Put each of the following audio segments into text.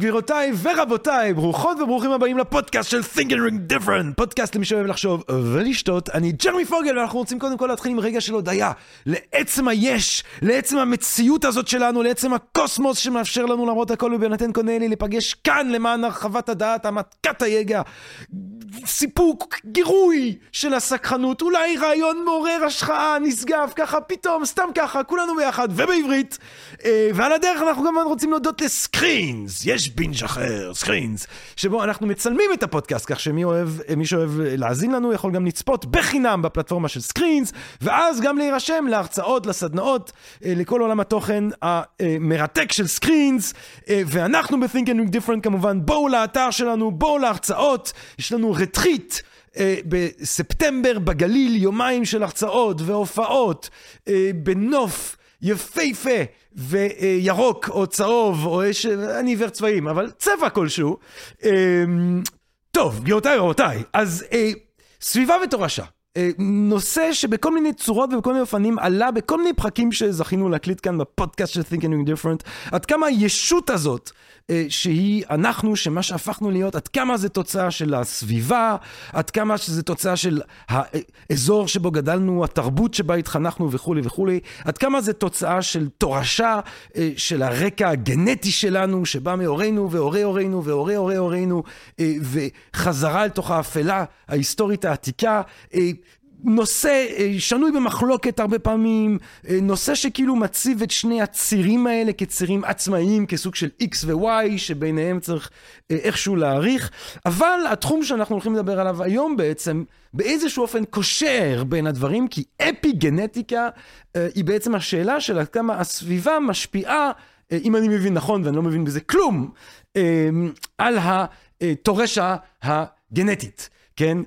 גבירותיי ורבותיי, ברוכות וברוכים הבאים לפודקאסט של and Ring Different, פודקאסט למי שאוהב לחשוב ולשתות. אני ג'רמי פוגל, ואנחנו רוצים קודם כל להתחיל עם רגע של הודיה לעצם היש, לעצם המציאות הזאת שלנו, לעצם הקוסמוס שמאפשר לנו למרות הכל ובנתן קונלי לפגש כאן למען הרחבת הדעת, העמקת היגע, סיפוק, גירוי של הסקרנות, אולי רעיון מעורר השראה, נשגב, ככה פתאום, סתם ככה, כולנו ביחד, ובעברית. אה, ועל הדרך אנחנו גם רוצים להודות לסקרינס, יש בינג' אתר, סקרינס, שבו אנחנו מצלמים את הפודקאסט, כך שמי אוהב, מי שאוהב להאזין לנו יכול גם לצפות בחינם בפלטפורמה של סקרינס, ואז גם להירשם להרצאות, לסדנאות, אה, לכל עולם התוכן המרתק של סקרינס, אה, ואנחנו ב-Think and Ring Different כמובן, בואו לאתר שלנו, בואו להרצאות, יש לנו רטריט. Uh, בספטמבר בגליל, יומיים של הרצאות והופעות uh, בנוף יפהפה וירוק או צהוב, או יש, אני עיוור צבעים, אבל צבע כלשהו. Uh, טוב, גבירותיי ורבותיי, אז uh, סביבה ותורשה. Uh, נושא שבכל מיני צורות ובכל מיני אופנים עלה בכל מיני פרקים שזכינו להקליט כאן בפודקאסט של Think and Different, עד כמה הישות הזאת שהיא אנחנו, שמה שהפכנו להיות, עד כמה זה תוצאה של הסביבה, עד כמה שזה תוצאה של האזור שבו גדלנו, התרבות שבה התחנכנו וכולי וכולי, עד כמה זה תוצאה של תורשה, של הרקע הגנטי שלנו, שבא מהורינו והורי הורינו והורי הורי הורינו, וחזרה אל תוך האפלה ההיסטורית העתיקה. נושא שנוי במחלוקת הרבה פעמים, נושא שכאילו מציב את שני הצירים האלה כצירים עצמאיים, כסוג של X ו-Y, שביניהם צריך איכשהו להעריך, אבל התחום שאנחנו הולכים לדבר עליו היום בעצם, באיזשהו אופן קושר בין הדברים, כי אפי גנטיקה היא בעצם השאלה של עד כמה הסביבה משפיעה, אם אני מבין נכון ואני לא מבין בזה כלום, על התורשה הגנטית, כן?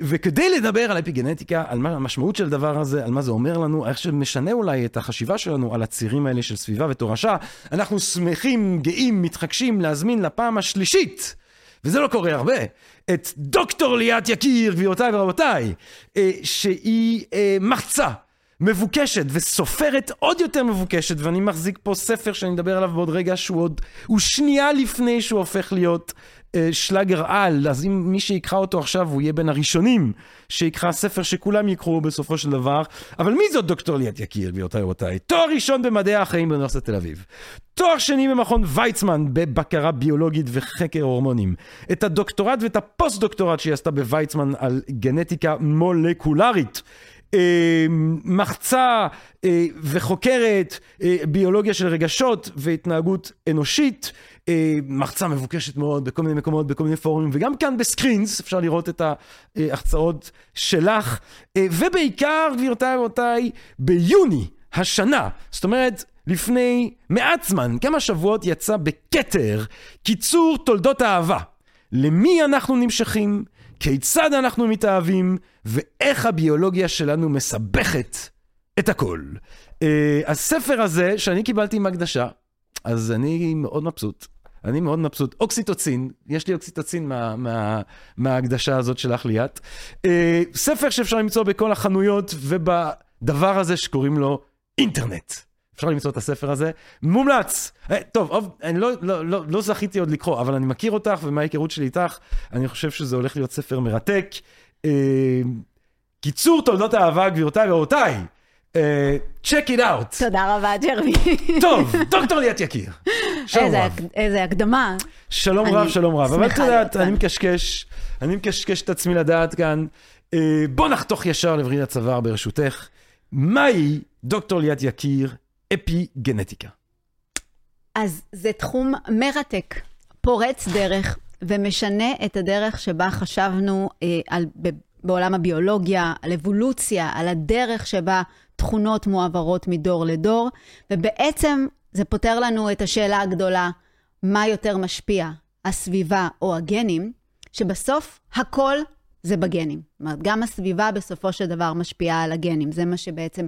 וכדי לדבר על אפיגנטיקה, על מה המשמעות של הדבר הזה, על מה זה אומר לנו, איך שמשנה אולי את החשיבה שלנו על הצירים האלה של סביבה ותורשה, אנחנו שמחים, גאים, מתחגשים להזמין לפעם השלישית, וזה לא קורה הרבה, את דוקטור ליאת יקיר, גבירותיי ורבותיי, שהיא מחצה. מבוקשת וסופרת עוד יותר מבוקשת, ואני מחזיק פה ספר שאני אדבר עליו בעוד רגע, שהוא עוד, הוא שנייה לפני שהוא הופך להיות אה, שלאגר על, אז אם מי שיקרא אותו עכשיו הוא יהיה בין הראשונים שיקרא ספר שכולם יקראו בסופו של דבר. אבל מי זאת דוקטור ליאת יקיר, גבירותיי ורבותיי? תואר ראשון במדעי החיים באוניברסיטת תל אביב. תואר שני במכון ויצמן בבקרה ביולוגית וחקר הורמונים. את הדוקטורט ואת הפוסט-דוקטורט שהיא עשתה בוויצמן על גנטיקה מולקולרית. מרצה וחוקרת ביולוגיה של רגשות והתנהגות אנושית, מרצה מבוקשת מאוד בכל מיני מקומות, בכל מיני פורומים, וגם כאן בסקרינס אפשר לראות את ההחצאות שלך, ובעיקר, גבירותיי ורבותיי, ביוני השנה, זאת אומרת, לפני מעט זמן, כמה שבועות יצא בכתר, קיצור תולדות האהבה. למי אנחנו נמשכים? כיצד אנחנו מתאהבים, ואיך הביולוגיה שלנו מסבכת את הכל. Uh, הספר הזה, שאני קיבלתי עם הקדשה, אז אני מאוד מבסוט. אני מאוד מבסוט. אוקסיטוצין, יש לי אוקסיטוצין מה, מה, מההקדשה הזאת שלך ליאת. Uh, ספר שאפשר למצוא בכל החנויות ובדבר הזה שקוראים לו אינטרנט. אפשר למצוא את הספר הזה, מומלץ. טוב, אני לא, לא, לא, לא זכיתי עוד לקרוא, אבל אני מכיר אותך ומההיכרות שלי איתך, אני חושב שזה הולך להיות ספר מרתק. אה, קיצור תולדות האהבה, גבירותיי ורבותיי, אה, check it out. תודה רבה, ג'רמי. טוב, דוקטור ליאת יקיר. שלום איזה, רב. איזה הקדמה. שלום רב, שלום רב. אבל את יודעת, אני. מקשקש, אני מקשקש את עצמי לדעת כאן. אה, בוא נחתוך ישר לווריד הצוואר ברשותך. מהי, דוקטור ליאת יקיר, אפי גנטיקה? אז זה תחום מרתק, פורץ דרך, ומשנה את הדרך שבה חשבנו אה, על, ב, בעולם הביולוגיה, על אבולוציה, על הדרך שבה תכונות מועברות מדור לדור, ובעצם זה פותר לנו את השאלה הגדולה, מה יותר משפיע, הסביבה או הגנים, שבסוף הכל זה בגנים. זאת אומרת, גם הסביבה בסופו של דבר משפיעה על הגנים, זה מה שבעצם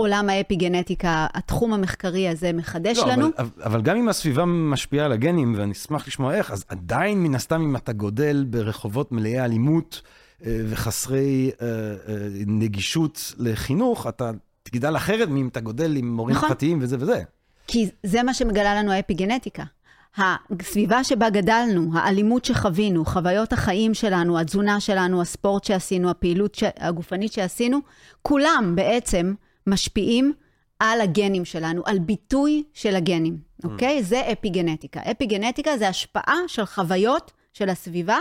עולם האפיגנטיקה, התחום המחקרי הזה מחדש לא, לנו. אבל, אבל גם אם הסביבה משפיעה על הגנים, ואני אשמח לשמוע איך, אז עדיין מן הסתם אם אתה גודל ברחובות מלאי אלימות אה, וחסרי אה, אה, נגישות לחינוך, אתה תגדל אחרת מאם אתה גודל עם מורים נכון. פרטיים וזה וזה. כי זה מה שמגלה לנו האפיגנטיקה. הסביבה שבה גדלנו, האלימות שחווינו, חוויות החיים שלנו, התזונה שלנו, הספורט שעשינו, הפעילות ש... הגופנית שעשינו, כולם בעצם משפיעים על הגנים שלנו, על ביטוי של הגנים, אוקיי? זה אפיגנטיקה. אפיגנטיקה זה השפעה של חוויות של הסביבה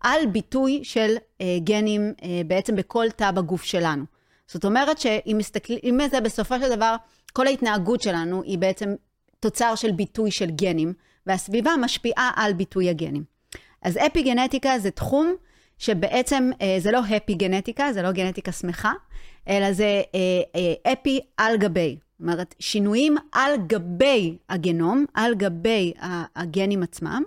על ביטוי של אה, גנים אה, בעצם בכל תא בגוף שלנו. זאת אומרת שאם מסתכלים על זה, בסופו של דבר, כל ההתנהגות שלנו היא בעצם תוצר של ביטוי של גנים, והסביבה משפיעה על ביטוי הגנים. אז אפיגנטיקה זה תחום שבעצם אה, זה לא הפי גנטיקה, זה לא גנטיקה שמחה, אלא זה אה, אה, אפי על גבי. זאת אומרת, שינויים על גבי הגנום, על גבי הגנים עצמם.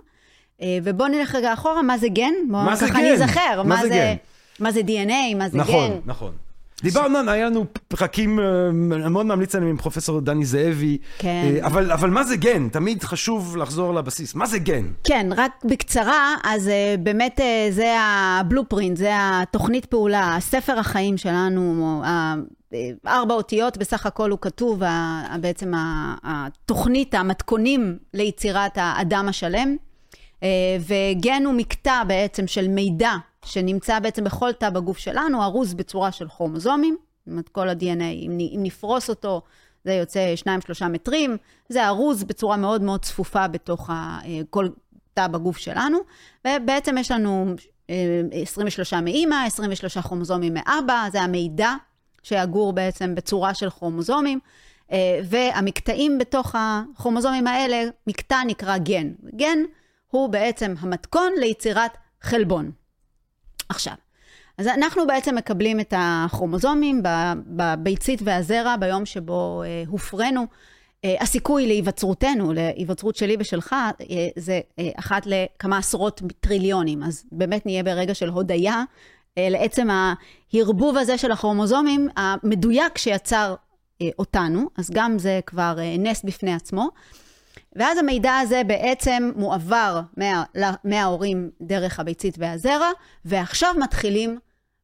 אה, ובואו נלך רגע אחורה, מה זה גן? בואו מה זה ככה? נזכר. מה זה גן? מה זה DNA, מה זה נכון, גן. נכון. דיברנו, היה לנו פרקים, אה, מאוד ממליץ עליהם עם פרופסור דני זאבי. כן. אה, אבל, אבל מה זה גן? תמיד חשוב לחזור לבסיס. מה זה גן? כן, רק בקצרה, אז uh, באמת זה הבלופרינט, זה התוכנית פעולה, הספר החיים שלנו, ארבע אותיות, בסך הכל הוא כתוב, בעצם התוכנית, המתכונים ליצירת האדם השלם. וגן הוא מקטע בעצם של מידע שנמצא בעצם בכל תא בגוף שלנו, ארוז בצורה של כרומוזומים, זאת אומרת כל ה-DNA, אם, נפרוס אותו, זה יוצא 2-3 מטרים, זה ארוז בצורה מאוד מאוד צפופה בתוך ה, כל תא בגוף שלנו, ובעצם יש לנו 23 מאימא, 23 כרומוזומים מאבא, זה המידע שיגור בעצם בצורה של כרומוזומים, והמקטעים בתוך הכרומוזומים האלה, מקטע נקרא גן. גן הוא בעצם המתכון ליצירת חלבון. עכשיו, אז אנחנו בעצם מקבלים את הכרומוזומים בביצית והזרע ביום שבו אה, הופרנו. אה, הסיכוי להיווצרותנו, להיווצרות שלי ושלך, אה, זה אה, אחת לכמה עשרות טריליונים. אז באמת נהיה ברגע של הודיה אה, לעצם ההרבוב הזה של הכרומוזומים המדויק שיצר אה, אותנו, אז גם זה כבר אה, נס בפני עצמו. ואז המידע הזה בעצם מועבר מה, מההורים דרך הביצית והזרע, ועכשיו מתחילים,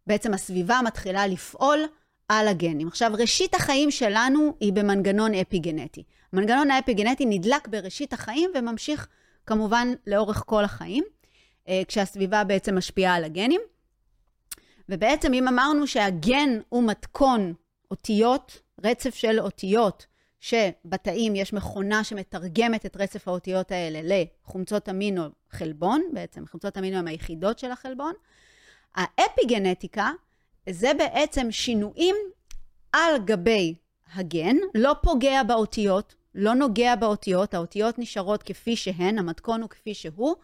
בעצם הסביבה מתחילה לפעול על הגנים. עכשיו, ראשית החיים שלנו היא במנגנון אפיגנטי. המנגנון האפיגנטי נדלק בראשית החיים וממשיך כמובן לאורך כל החיים, כשהסביבה בעצם משפיעה על הגנים. ובעצם אם אמרנו שהגן הוא מתכון אותיות, רצף של אותיות, שבתאים יש מכונה שמתרגמת את רצף האותיות האלה לחומצות אמינו חלבון, בעצם חומצות אמינו הן היחידות של החלבון. האפיגנטיקה זה בעצם שינויים על גבי הגן, לא פוגע באותיות, לא נוגע באותיות, האותיות נשארות כפי שהן, המתכון הוא כפי שהוא,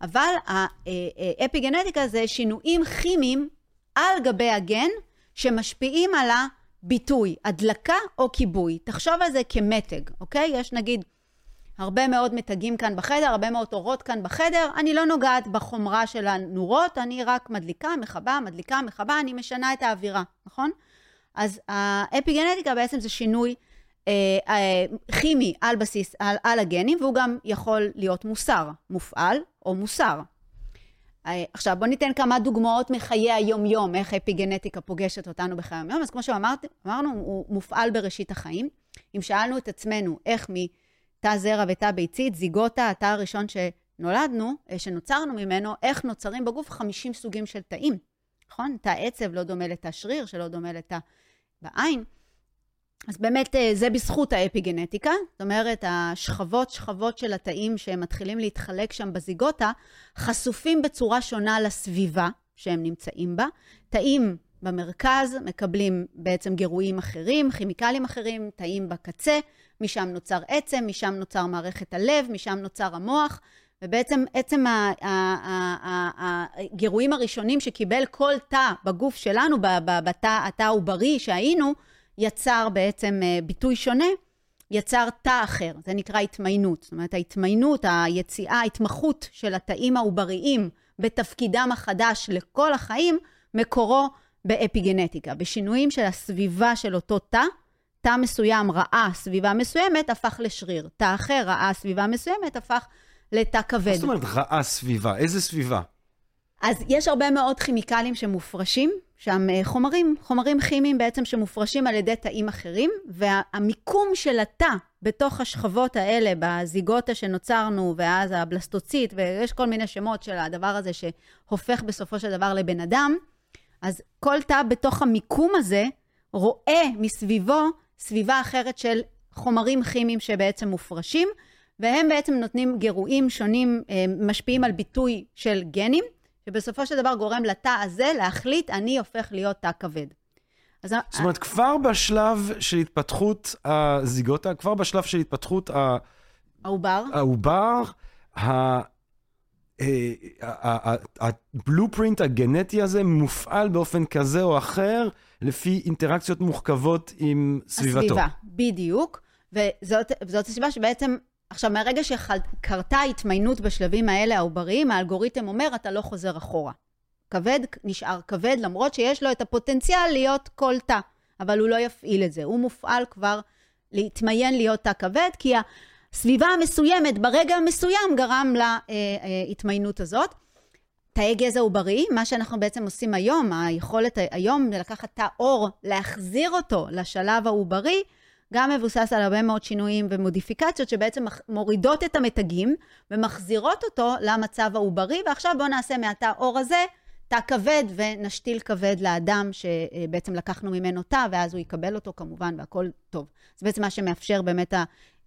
אבל האפיגנטיקה זה שינויים כימיים על גבי הגן שמשפיעים על ה... ביטוי, הדלקה או כיבוי. תחשוב על זה כמתג, אוקיי? יש נגיד הרבה מאוד מתגים כאן בחדר, הרבה מאוד אורות כאן בחדר, אני לא נוגעת בחומרה של הנורות, אני רק מדליקה, מכבה, מדליקה, מכבה, אני משנה את האווירה, נכון? אז האפיגנטיקה בעצם זה שינוי אה, אה, כימי על בסיס, על, על הגנים, והוא גם יכול להיות מוסר, מופעל או מוסר. עכשיו, בואו ניתן כמה דוגמאות מחיי היום-יום, איך אפיגנטיקה פוגשת אותנו בחיי היום-יום. אז כמו שאמרנו, הוא מופעל בראשית החיים. אם שאלנו את עצמנו איך מתא זרע ותא ביצית, זיגוטה, התא הראשון שנולדנו, שנוצרנו ממנו, איך נוצרים בגוף 50 סוגים של תאים, נכון? תא עצב לא דומה לתא שריר, שלא דומה לתא בעין. אז באמת זה בזכות האפיגנטיקה, זאת אומרת, השכבות, שכבות של התאים שמתחילים להתחלק שם בזיגוטה, חשופים בצורה שונה לסביבה שהם נמצאים בה. תאים במרכז מקבלים בעצם גירויים אחרים, כימיקלים אחרים, תאים בקצה, משם נוצר עצם, משם נוצר מערכת הלב, משם נוצר המוח, ובעצם עצם הגירויים הראשונים שקיבל כל תא בגוף שלנו, בתא העוברי שהיינו, יצר בעצם ביטוי שונה, יצר תא אחר, זה נקרא התמיינות. זאת אומרת, ההתמיינות, היציאה, ההתמחות של התאים העובריים בתפקידם החדש לכל החיים, מקורו באפיגנטיקה, בשינויים של הסביבה של אותו תא, תא מסוים ראה סביבה מסוימת, הפך לשריר. תא אחר ראה סביבה מסוימת, הפך לתא כבד. מה זאת אומרת רעה סביבה? איזה סביבה? אז יש הרבה מאוד כימיקלים שמופרשים, שם אה, חומרים, חומרים כימיים בעצם שמופרשים על ידי תאים אחרים, והמיקום של התא בתוך השכבות האלה, בזיגוטה שנוצרנו, ואז הבלסטוציט, ויש כל מיני שמות של הדבר הזה שהופך בסופו של דבר לבן אדם, אז כל תא בתוך המיקום הזה רואה מסביבו סביבה אחרת של חומרים כימיים שבעצם מופרשים, והם בעצם נותנים גירויים שונים, אה, משפיעים על ביטוי של גנים, שבסופו של דבר גורם לתא הזה להחליט, אני הופך להיות תא כבד. אז זאת אומרת, כבר בשלב של התפתחות הזיגוטה, כבר בשלב של התפתחות העובר, העובר, הבלופרינט הגנטי הזה מופעל באופן כזה או אחר, לפי אינטראקציות מוחכבות עם סביבתו. הסביבה, בדיוק. וזאת הסיבה שבעצם עכשיו, מהרגע שקרתה התמיינות בשלבים האלה העובריים, האלגוריתם אומר, אתה לא חוזר אחורה. כבד נשאר כבד, למרות שיש לו את הפוטנציאל להיות כל תא, אבל הוא לא יפעיל את זה. הוא מופעל כבר להתמיין להיות תא כבד, כי הסביבה המסוימת ברגע המסוים גרם להתמיינות הזאת. תאי גזע עוברי, מה שאנחנו בעצם עושים היום, היכולת היום לקחת תא עור, להחזיר אותו לשלב העוברי, גם מבוסס על הרבה מאוד שינויים ומודיפיקציות שבעצם מורידות את המתגים ומחזירות אותו למצב העוברי, ועכשיו בואו נעשה מהתא עור הזה תא כבד ונשתיל כבד לאדם שבעצם לקחנו ממנו תא, ואז הוא יקבל אותו כמובן והכל טוב. זה בעצם מה שמאפשר באמת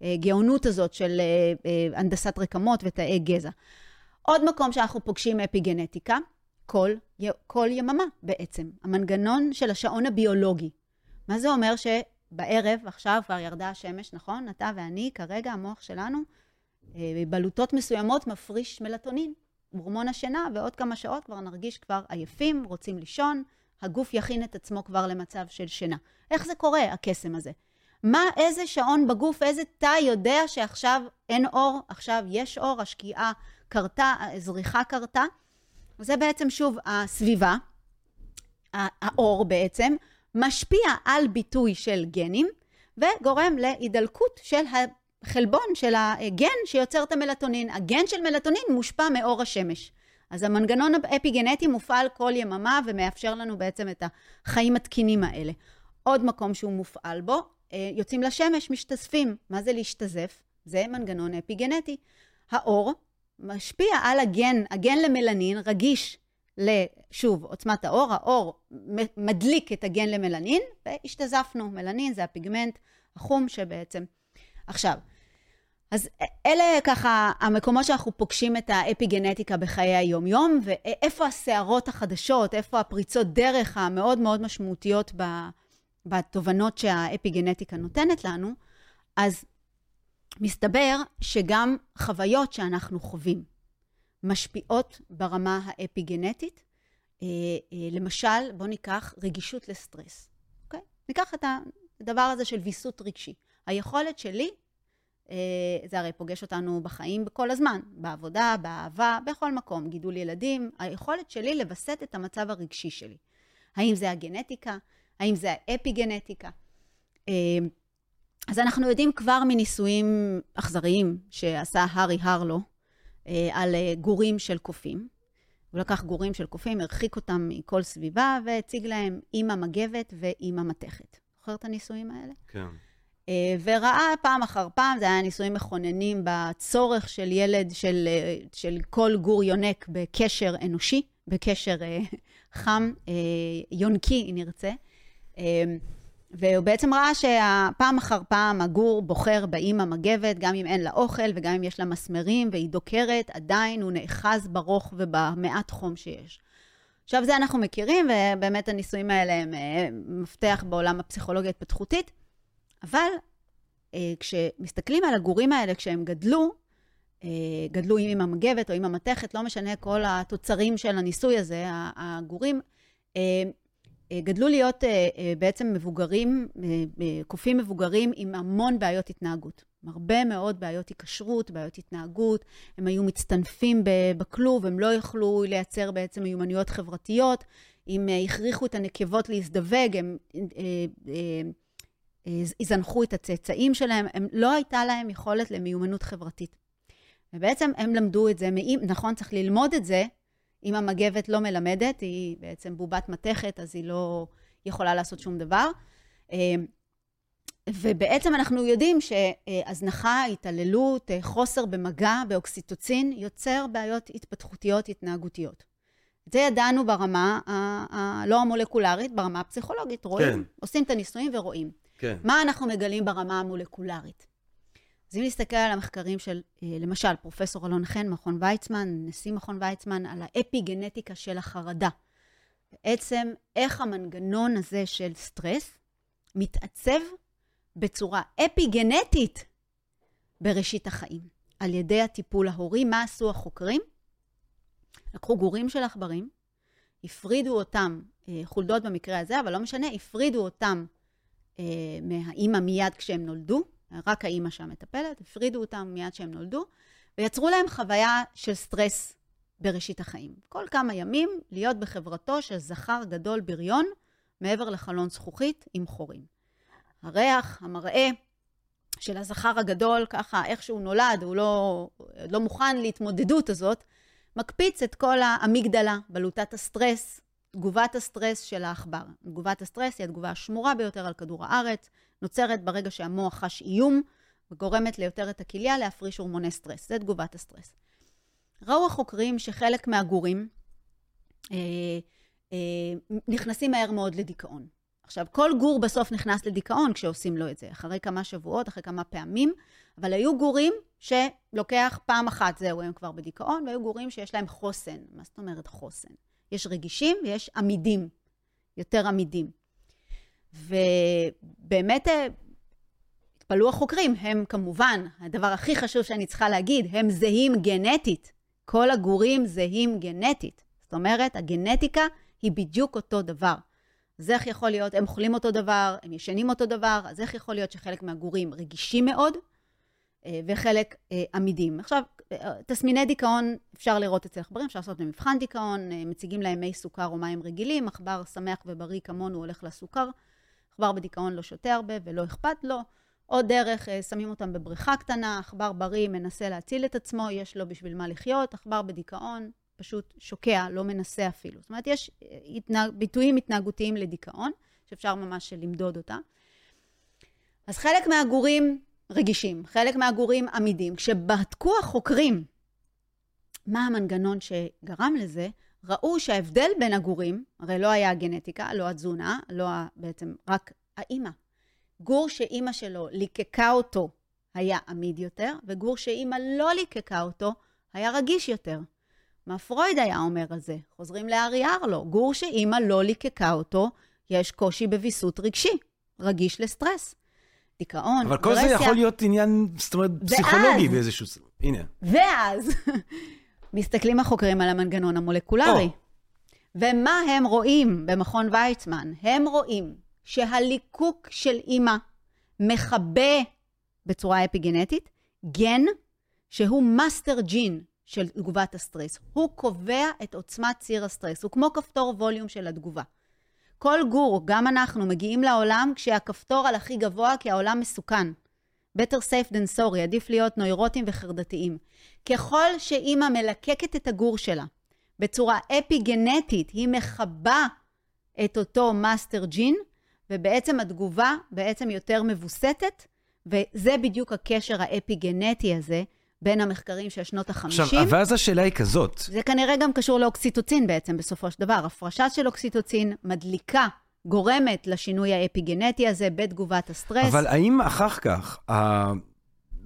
הגאונות הזאת של אה, אה, הנדסת רקמות ותאי גזע. עוד מקום שאנחנו פוגשים אפיגנטיקה, כל, כל יממה בעצם, המנגנון של השעון הביולוגי. מה זה אומר? בערב, עכשיו כבר ירדה השמש, נכון? אתה ואני, כרגע המוח שלנו, אה, בלוטות מסוימות מפריש מלטונין, הורמון השינה, ועוד כמה שעות כבר נרגיש כבר עייפים, רוצים לישון, הגוף יכין את עצמו כבר למצב של שינה. איך זה קורה, הקסם הזה? מה, איזה שעון בגוף, איזה תא יודע שעכשיו אין אור, עכשיו יש אור, השקיעה קרתה, הזריחה קרתה? זה בעצם שוב הסביבה, האור בעצם, משפיע על ביטוי של גנים וגורם להידלקות של החלבון של הגן שיוצר את המלטונין. הגן של מלטונין מושפע מאור השמש. אז המנגנון האפיגנטי מופעל כל יממה ומאפשר לנו בעצם את החיים התקינים האלה. עוד מקום שהוא מופעל בו, אה, יוצאים לשמש, משתזפים. מה זה להשתזף? זה מנגנון אפיגנטי. האור משפיע על הגן, הגן למלנין רגיש לשוב, עוצמת האור, האור מדליק את הגן למלנין, והשתזפנו. מלנין זה הפיגמנט החום שבעצם... עכשיו, אז אלה ככה המקומות שאנחנו פוגשים את האפיגנטיקה בחיי היום-יום, ואיפה הסערות החדשות, איפה הפריצות דרך המאוד מאוד משמעותיות בתובנות שהאפיגנטיקה נותנת לנו, אז מסתבר שגם חוויות שאנחנו חווים, משפיעות ברמה האפיגנטית. אה, אה, למשל, בואו ניקח רגישות לסטרס, אוקיי? ניקח את הדבר הזה של ויסות רגשי. היכולת שלי, אה, זה הרי פוגש אותנו בחיים כל הזמן, בעבודה, באהבה, בכל מקום, גידול ילדים, היכולת שלי לווסת את המצב הרגשי שלי. האם זה הגנטיקה? האם זה האפיגנטיקה? אז אנחנו יודעים כבר מניסויים אכזריים שעשה הארי הרלו, על אה, גורים של קופים. הוא לקח גורים של קופים, הרחיק אותם מכל סביבה, והציג להם אימא מגבת ואימא מתכת. זוכר את הניסויים האלה? כן. אה, וראה פעם אחר פעם, זה היה ניסויים מכוננים בצורך של ילד, של, של כל גור יונק בקשר אנושי, בקשר חם, יונקי, אם נרצה. והוא בעצם ראה שפעם אחר פעם הגור בוחר באימא מגבת, גם אם אין לה אוכל וגם אם יש לה מסמרים והיא דוקרת, עדיין הוא נאחז ברוך ובמעט חום שיש. עכשיו, זה אנחנו מכירים, ובאמת הניסויים האלה הם אה, מפתח בעולם הפסיכולוגיה התפתחותית, אבל אה, כשמסתכלים על הגורים האלה, כשהם גדלו, אה, גדלו עם אמא מגבת או אמא מתכת, לא משנה כל התוצרים של הניסוי הזה, הגורים גדלו להיות אה, אה, בעצם מבוגרים, קופים מבוגרים עם המון בעיות התנהגות. הרבה מאוד בעיות היקשרות, בעיות התנהגות, הם היו מצטנפים בכלוב, הם לא יכלו לייצר בעצם מיומנויות חברתיות. אם הכריחו את הנקבות להזדווג, הם יזנחו את הצאצאים שלהם, הם, לא הייתה להם יכולת למיומנות חברתית. ובעצם הם למדו את זה, נכון, צריך ללמוד את זה, אם המגבת לא מלמדת, היא בעצם בובת מתכת, אז היא לא יכולה לעשות שום דבר. ובעצם אנחנו יודעים שהזנחה, התעללות, חוסר במגע באוקסיטוצין, יוצר בעיות התפתחותיות התנהגותיות. את זה ידענו ברמה הלא המולקולרית, ברמה הפסיכולוגית. רואים, כן. עושים את הניסויים ורואים. כן. מה אנחנו מגלים ברמה המולקולרית? אז אם נסתכל על המחקרים של, למשל, פרופסור אלון חן, מכון ויצמן, נשיא מכון ויצמן, על האפי-גנטיקה של החרדה. בעצם איך המנגנון הזה של סטרס מתעצב בצורה אפי-גנטית בראשית החיים. על ידי הטיפול ההורי, מה עשו החוקרים? לקחו גורים של עכברים, הפרידו אותם, אה, חולדות במקרה הזה, אבל לא משנה, הפרידו אותם אה, מהאימא מיד כשהם נולדו, רק האימא שם מטפלת, הפרידו אותם מיד כשהם נולדו, ויצרו להם חוויה של סטרס בראשית החיים. כל כמה ימים להיות בחברתו של זכר גדול בריון מעבר לחלון זכוכית עם חורים. הריח, המראה של הזכר הגדול, ככה איך שהוא נולד, הוא לא, לא מוכן להתמודדות הזאת, מקפיץ את כל האמיגדלה, בלוטת הסטרס, תגובת הסטרס של העכבר. תגובת הסטרס היא התגובה השמורה ביותר על כדור הארץ, נוצרת ברגע שהמוח חש איום, וגורמת ליותרת הכליה להפריש הורמוני סטרס. זה תגובת הסטרס. ראו החוקרים שחלק מהגורים אה, אה, נכנסים מהר מאוד לדיכאון. עכשיו, כל גור בסוף נכנס לדיכאון כשעושים לו את זה, אחרי כמה שבועות, אחרי כמה פעמים, אבל היו גורים שלוקח פעם אחת, זהו, הם כבר בדיכאון, והיו גורים שיש להם חוסן. מה זאת אומרת חוסן? יש רגישים ויש עמידים, יותר עמידים. ובאמת, אה, התפלאו החוקרים, הם כמובן, הדבר הכי חשוב שאני צריכה להגיד, הם זהים גנטית. כל הגורים זהים גנטית. זאת אומרת, הגנטיקה היא בדיוק אותו דבר. אז איך יכול להיות, הם אוכלים אותו דבר, הם ישנים אותו דבר, אז איך יכול להיות שחלק מהגורים רגישים מאוד וחלק אה, עמידים? עכשיו, אה, תסמיני דיכאון אפשר לראות אצל עכברים, אפשר לעשות במבחן דיכאון, מציגים להם מי סוכר או מים רגילים, עכבר שמח ובריא כמונו הולך לסוכר, עכבר בדיכאון לא שותה הרבה ולא אכפת לו. עוד דרך, שמים אותם בבריכה קטנה, עכבר בריא מנסה להציל את עצמו, יש לו בשביל מה לחיות, עכבר בדיכאון, פשוט שוקע, לא מנסה אפילו. זאת אומרת, יש אה, התנהג, ביטויים התנהגותיים לדיכאון, שאפשר ממש למדוד אותה. אז חלק מהגורים רגישים, חלק מהגורים עמידים. כשבדקו החוקרים מה המנגנון שגרם לזה, ראו שההבדל בין הגורים, הרי לא היה הגנטיקה, לא התזונה, לא בעצם רק האימא. גור שאימא שלו ליקקה אותו היה עמיד יותר, וגור שאימא לא ליקקה אותו היה רגיש יותר. מה פרויד היה אומר על זה? חוזרים לארי ארלו, גור שאימא לא ליקקה אותו, יש קושי בוויסות רגשי, רגיש לסטרס. דיכאון, אבל כל זה יכול להיות עניין, זאת אומרת, פסיכולוגי באיזשהו... הנה. ואז מסתכלים החוקרים על המנגנון המולקולרי. ומה הם רואים במכון ויצמן? הם רואים שהליקוק של אימא מכבה בצורה אפיגנטית גן שהוא master gene של תגובת הסטרס. הוא קובע את עוצמת ציר הסטרס. הוא כמו כפתור ווליום של התגובה. כל גור, גם אנחנו, מגיעים לעולם כשהכפתור על הכי גבוה, כי העולם מסוכן. better safe than sorry, עדיף להיות נוירוטים וחרדתיים. ככל שאימא מלקקת את הגור שלה בצורה אפי-גנטית, היא מכבה את אותו master gene, ובעצם התגובה בעצם יותר מבוסתת, וזה בדיוק הקשר האפי-גנטי הזה, בין המחקרים של שנות ה-50. עכשיו, ואז השאלה היא כזאת. זה כנראה גם קשור לאוקסיטוצין בעצם, בסופו של דבר. הפרשה של אוקסיטוצין מדליקה, גורמת לשינוי האפיגנטי הזה בתגובת הסטרס. אבל האם אחר כך,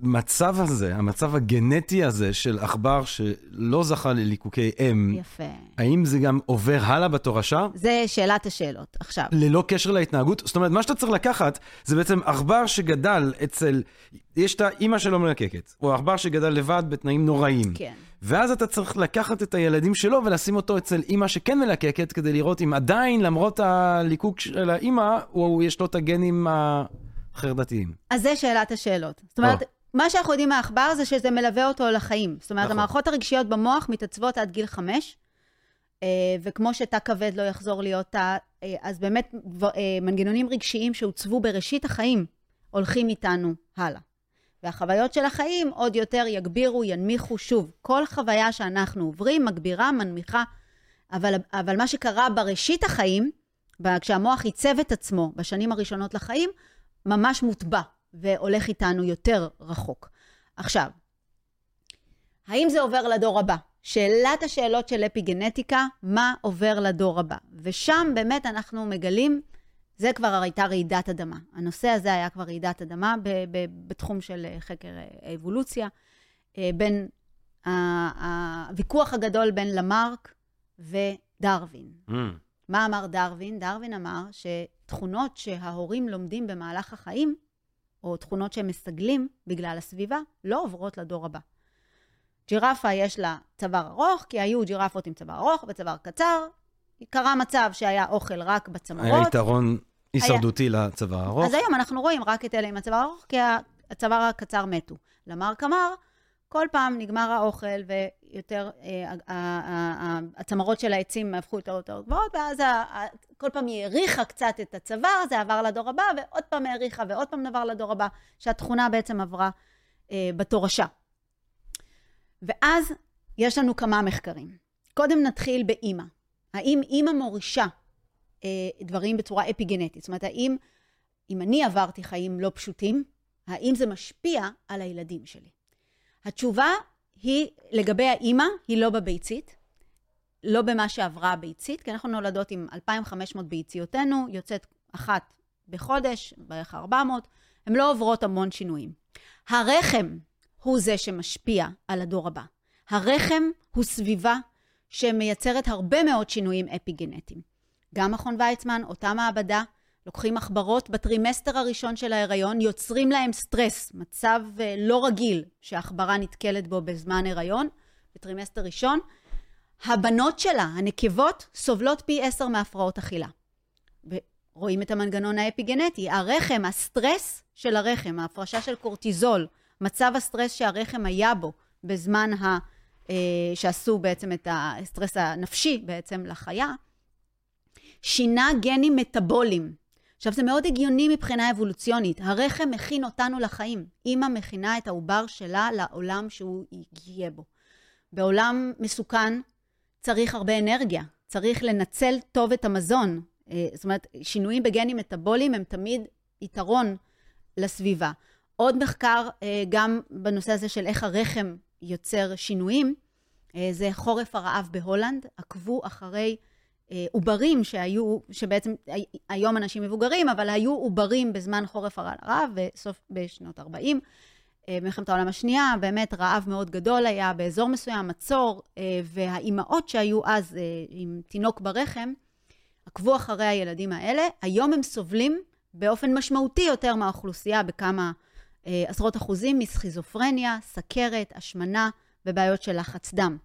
המצב הזה, המצב הגנטי הזה של עכבר שלא זכה לליקוקי אם, יפה. האם זה גם עובר הלאה בתורשה? זה שאלת השאלות. עכשיו. ללא קשר להתנהגות? זאת אומרת, מה שאתה צריך לקחת, זה בעצם עכבר שגדל אצל... יש את האימא שלו מלקקת, או עכבר שגדל לבד בתנאים נוראים. כן. ואז אתה צריך לקחת את הילדים שלו ולשים אותו אצל אימא שכן מלקקת, כדי לראות אם עדיין, למרות הליקוק של האימא, הוא, יש לו את הגנים החרדתיים. אז זה שאלת השאלות. זאת אומרת, או. מה שאנחנו יודעים מהעכבר זה שזה מלווה אותו לחיים. זאת אומרת, נכון. המערכות הרגשיות במוח מתעצבות עד גיל חמש, אה, וכמו שתא כבד לא יחזור להיות תא אה, אז באמת אה, מנגנונים רגשיים שהוצבו בראשית החיים הולכים איתנו הלאה. והחוויות של החיים עוד יותר יגבירו, ינמיכו שוב. כל חוויה שאנחנו עוברים מגבירה, מנמיכה, אבל, אבל מה שקרה בראשית החיים, כשהמוח עיצב את עצמו בשנים הראשונות לחיים, ממש מוטבע והולך איתנו יותר רחוק. עכשיו, האם זה עובר לדור הבא? שאלת השאלות של אפיגנטיקה, מה עובר לדור הבא? ושם באמת אנחנו מגלים, זה כבר הייתה רעידת אדמה. הנושא הזה היה כבר רעידת אדמה ב- ב- בתחום של אה, חקר אה, האבולוציה, אה, בין הוויכוח הגדול בין למרק ודרווין. Mm. מה אמר דרווין? דרווין אמר שתכונות שההורים לומדים במהלך החיים, או תכונות שהם מסגלים בגלל הסביבה, לא עוברות לדור הבא. ג'ירפה יש לה צוואר ארוך, כי היו ג'ירפות עם צוואר ארוך וצוואר קצר. קרה מצב שהיה אוכל רק היה בצמרות. יתרון הישרדותי לצבא הארוך. אז היום אנחנו רואים רק את אלה עם הצוואר הארוך, כי הצוואר הקצר מתו. למרק אמר, כל פעם נגמר האוכל ויותר, אה, הצמרות של העצים הפכו יותר ויותר גבוהות, ואז כל פעם היא האריכה קצת את הצוואר, זה עבר לדור הבא, ועוד פעם האריכה ועוד פעם עבר לדור הבא, שהתכונה בעצם עברה אה, בתורשה. ואז יש לנו כמה מחקרים. קודם נתחיל באימא. האם אימא מורישה אה, דברים בצורה אפיגנטית? זאת אומרת, האם אם אני עברתי חיים לא פשוטים, האם זה משפיע על הילדים שלי? התשובה היא, לגבי האימא, היא לא בביצית, לא במה שעברה הביצית, כי אנחנו נולדות עם 2,500 ביציותינו, יוצאת אחת בחודש, בערך 400, הן לא עוברות המון שינויים. הרחם הוא זה שמשפיע על הדור הבא. הרחם הוא סביבה שמייצרת הרבה מאוד שינויים אפיגנטיים. גם מכון ויצמן, אותה מעבדה, לוקחים עכברות בטרימסטר הראשון של ההיריון, יוצרים להם סטרס, מצב אה, לא רגיל שהעכברה נתקלת בו בזמן הריון, בטרימסטר ראשון. הבנות שלה, הנקבות, סובלות פי עשר מהפרעות אכילה. ורואים את המנגנון האפיגנטי. הרחם, הסטרס של הרחם, ההפרשה של קורטיזול, מצב הסטרס שהרחם היה בו בזמן ה... אה, שעשו בעצם את הסטרס הנפשי בעצם לחיה, שינה גנים מטאבוליים. עכשיו, זה מאוד הגיוני מבחינה אבולוציונית. הרחם מכין אותנו לחיים. אימא מכינה את העובר שלה לעולם שהוא יהיה בו. בעולם מסוכן צריך הרבה אנרגיה. צריך לנצל טוב את המזון. אה, זאת אומרת, שינויים בגנים מטאבוליים הם תמיד יתרון לסביבה. עוד מחקר, אה, גם בנושא הזה של איך הרחם יוצר שינויים, אה, זה חורף הרעב בהולנד. עקבו אחרי עוברים שהיו, שבעצם היום אנשים מבוגרים, אבל היו עוברים בזמן חורף הרעב, בסוף, בשנות 40. אה, במלחמת העולם השנייה, באמת רעב מאוד גדול היה באזור מסוים, מצור, אה, והאימהות שהיו אז אה, עם תינוק ברחם, עקבו אחרי הילדים האלה. היום הם סובלים באופן משמעותי יותר מהאוכלוסייה בכמה אה, עשרות אחוזים מסכיזופרניה, סכרת, השמנה ובעיות של לחץ דם.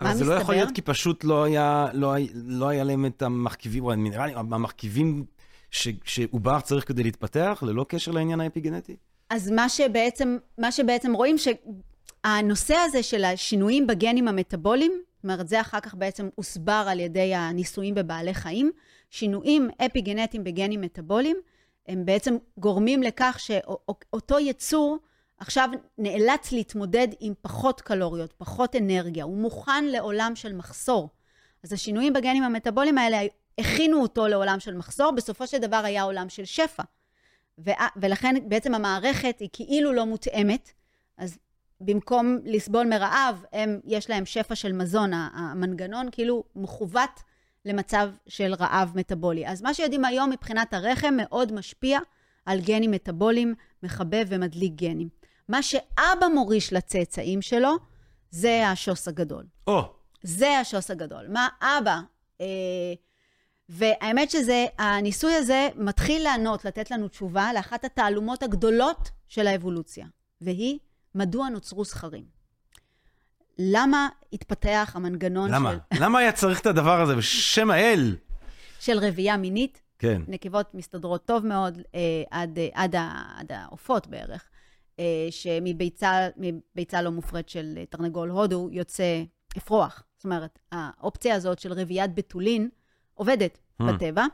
אבל זה לא יכול? להיות כי פשוט לא היה, לא, לא היה להם את המרכיבים, או נראה לי, המרכיבים ש- שעובר צריך כדי להתפתח, ללא קשר לעניין האפיגנטי? אז מה שבעצם, מה שבעצם רואים, שהנושא הזה של השינויים בגנים המטאבוליים, זאת אומרת, זה אחר כך בעצם הוסבר על ידי הניסויים בבעלי חיים, שינויים אפיגנטיים בגנים מטאבוליים, הם בעצם גורמים לכך שאותו יצור עכשיו נאלץ להתמודד עם פחות קלוריות, פחות אנרגיה, הוא מוכן לעולם של מחסור. אז השינויים בגנים המטאבוליים האלה הכינו אותו לעולם של מחסור, בסופו של דבר היה עולם של שפע. ו- ולכן בעצם המערכת היא כאילו לא מותאמת, אז במקום לסבול מרעב, הם, יש להם שפע של מזון, המנגנון כאילו מכוות למצב של רעב מטאבולי. אז מה שיודעים היום מבחינת הרחם מאוד משפיע על גנים מטאבוליים, מחבב ומדליק גנים. מה שאבא מוריש לצאצאים שלו, זה השוס הגדול. או, זה השוס הגדול. מה אבא? אה, והאמת שזה, הניסוי הזה מתחיל לענות, לתת לנו תשובה לאחת התעלומות הגדולות של האבולוציה, והיא, מדוע נוצרו זכרים? למה התפתח המנגנון למה? של, למה היה צריך את הדבר הזה בשם האל? של רבייה מינית? כן. נקבות מסתדרות טוב מאוד אה, עד, אה, עד, ה- עד העופות בערך, שמביצה מביצה לא מופרית של אה, תרנגול הודו יוצא אפרוח. זאת אומרת, האופציה הזאת של רביית בתולין עובדת. Hmm. בטבע,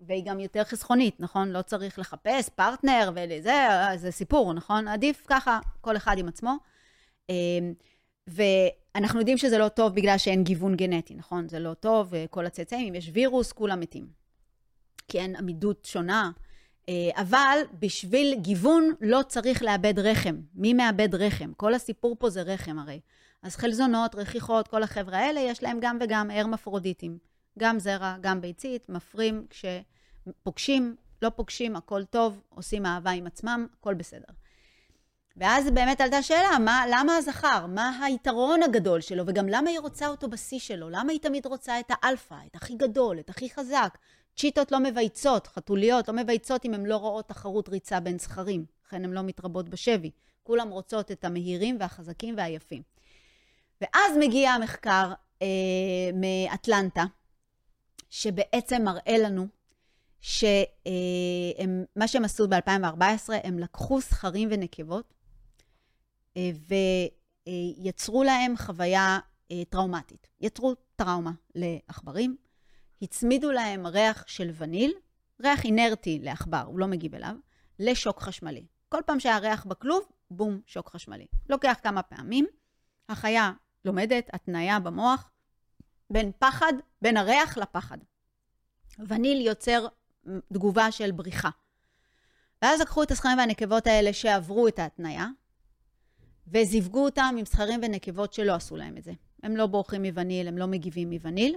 והיא גם יותר חסכונית, נכון? לא צריך לחפש פרטנר ולזה, זה סיפור, נכון? עדיף ככה, כל אחד עם עצמו. אה, ואנחנו יודעים שזה לא טוב בגלל שאין גיוון גנטי, נכון? זה לא טוב, כל הצאצאים, אם יש וירוס, כולם מתים. כי אין עמידות שונה. אה, אבל בשביל גיוון לא צריך לאבד רחם. מי מאבד רחם? כל הסיפור פה זה רחם הרי. אז חלזונות, רכיחות, כל החבר'ה האלה, יש להם גם וגם הרמפרודיטים. גם זרע, גם ביצית, מפרים כשפוגשים, לא פוגשים, הכל טוב, עושים אהבה עם עצמם, הכל בסדר. ואז באמת עלתה שאלה, מה, למה הזכר? מה היתרון הגדול שלו? וגם למה היא רוצה אותו בשיא שלו? למה היא תמיד רוצה את האלפא, את הכי גדול, את הכי חזק? צ'יטות לא מבייצות, חתוליות לא מבייצות אם הן לא רואות תחרות ריצה בין זכרים. לכן הן לא מתרבות בשבי. כולם רוצות את המהירים והחזקים והיפים. ואז מגיע המחקר אה, מאטלנטה, שבעצם מראה לנו שמה אה, שהם עשו ב-2014, הם לקחו זכרים ונקבות אה, ויצרו להם חוויה אה, טראומטית. יצרו טראומה לעכברים, הצמידו להם ריח של וניל, ריח אינרטי לעכבר, הוא לא מגיב אליו, לשוק חשמלי. כל פעם שהיה ריח בכלוב, בום, שוק חשמלי. לוקח כמה פעמים, החיה לומדת התניה במוח בין פחד, בין הריח לפחד. וניל יוצר תגובה של בריחה. ואז לקחו את הזכרים והנקבות האלה שעברו את ההתניה, וזיווגו אותם עם זכרים ונקבות שלא עשו להם את זה. הם לא בורחים מווניל, הם לא מגיבים מווניל.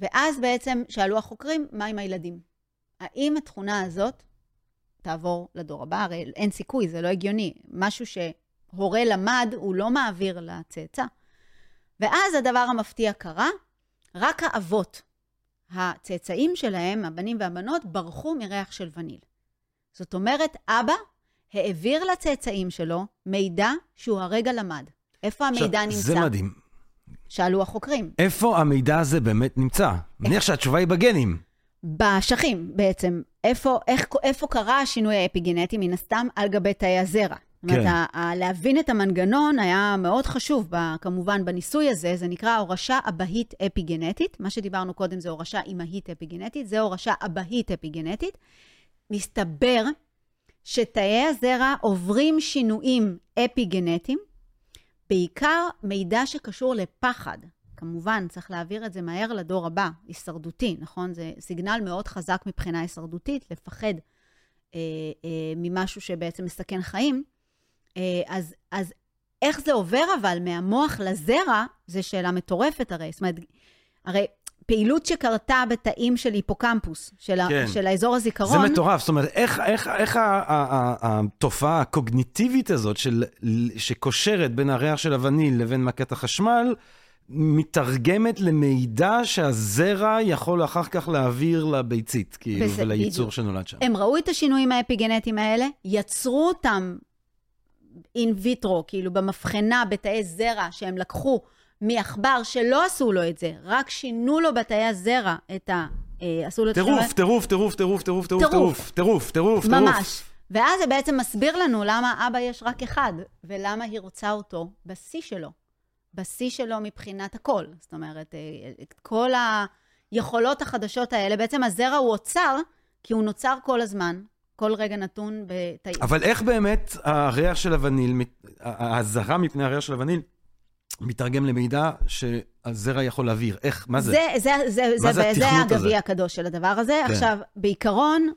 ואז בעצם שאלו החוקרים, מה עם הילדים? האם התכונה הזאת תעבור לדור הבא? הרי אין סיכוי, זה לא הגיוני. משהו שהורה למד, הוא לא מעביר לצאצא. ואז הדבר המפתיע קרה, רק האבות, הצאצאים שלהם, הבנים והבנות, ברחו מריח של וניל. זאת אומרת, אבא העביר לצאצאים שלו מידע שהוא הרגע למד. איפה המידע עכשיו, נמצא? זה מדהים. שאלו החוקרים. איפה המידע הזה באמת נמצא? מניח שהתשובה היא בגנים. באשכים בעצם. איפה, איך, איפה קרה השינוי האפיגנטי, מן הסתם, על גבי תאי הזרע. זאת אומרת, כן. להבין את המנגנון היה מאוד חשוב, כמובן, בניסוי הזה. זה נקרא הורשה אבהית אפיגנטית. מה שדיברנו קודם זה הורשה אימהית אפיגנטית, זה הורשה אבהית אפיגנטית. מסתבר שתאי הזרע עוברים שינויים אפיגנטיים, בעיקר מידע שקשור לפחד. כמובן, צריך להעביר את זה מהר לדור הבא, הישרדותי, נכון? זה סיגנל מאוד חזק מבחינה הישרדותית, לפחד אה, אה, ממשהו שבעצם מסכן חיים. אה, אז, אז איך זה עובר אבל מהמוח לזרע, זו שאלה מטורפת הרי. זאת אומרת, הרי פעילות שקרתה בתאים של היפוקמפוס, של, כן. ה, של האזור הזיכרון. זה מטורף, זאת אומרת, איך, איך, איך התופעה הקוגניטיבית הזאת, של, שקושרת בין הריח של הווניל לבין מכת החשמל, מתרגמת למידע שהזרע יכול אחר כך להעביר לביצית, כאילו, בזה, ולייצור בדיוק. שנולד שם. הם ראו את השינויים האפיגנטיים האלה, יצרו אותם אין ויטרו, כאילו במבחנה, בתאי זרע שהם לקחו מעכבר שלא עשו לו את זה, רק שינו לו בתאי הזרע את ה... אה, עשו לו את טירוף, טירוף, טירוף, טירוף, טירוף, טירוף, טירוף, טירוף. ממש. ואז זה בעצם מסביר לנו למה אבא יש רק אחד, ולמה היא רוצה אותו בשיא שלו. בשיא שלו מבחינת הכל. זאת אומרת, אה, את כל היכולות החדשות האלה, בעצם הזרע הוא אוצר, כי הוא נוצר כל הזמן, כל רגע נתון בתאי... אבל איך באמת הריח של הווניל, האזהרה מפני הריח של הווניל, מתרגם למידע שהזרע יכול להעביר. איך, מה זה? זה, זה, זה, זה, זה, זה הגביע הקדוש של הדבר הזה. כן. עכשיו, בעיקרון,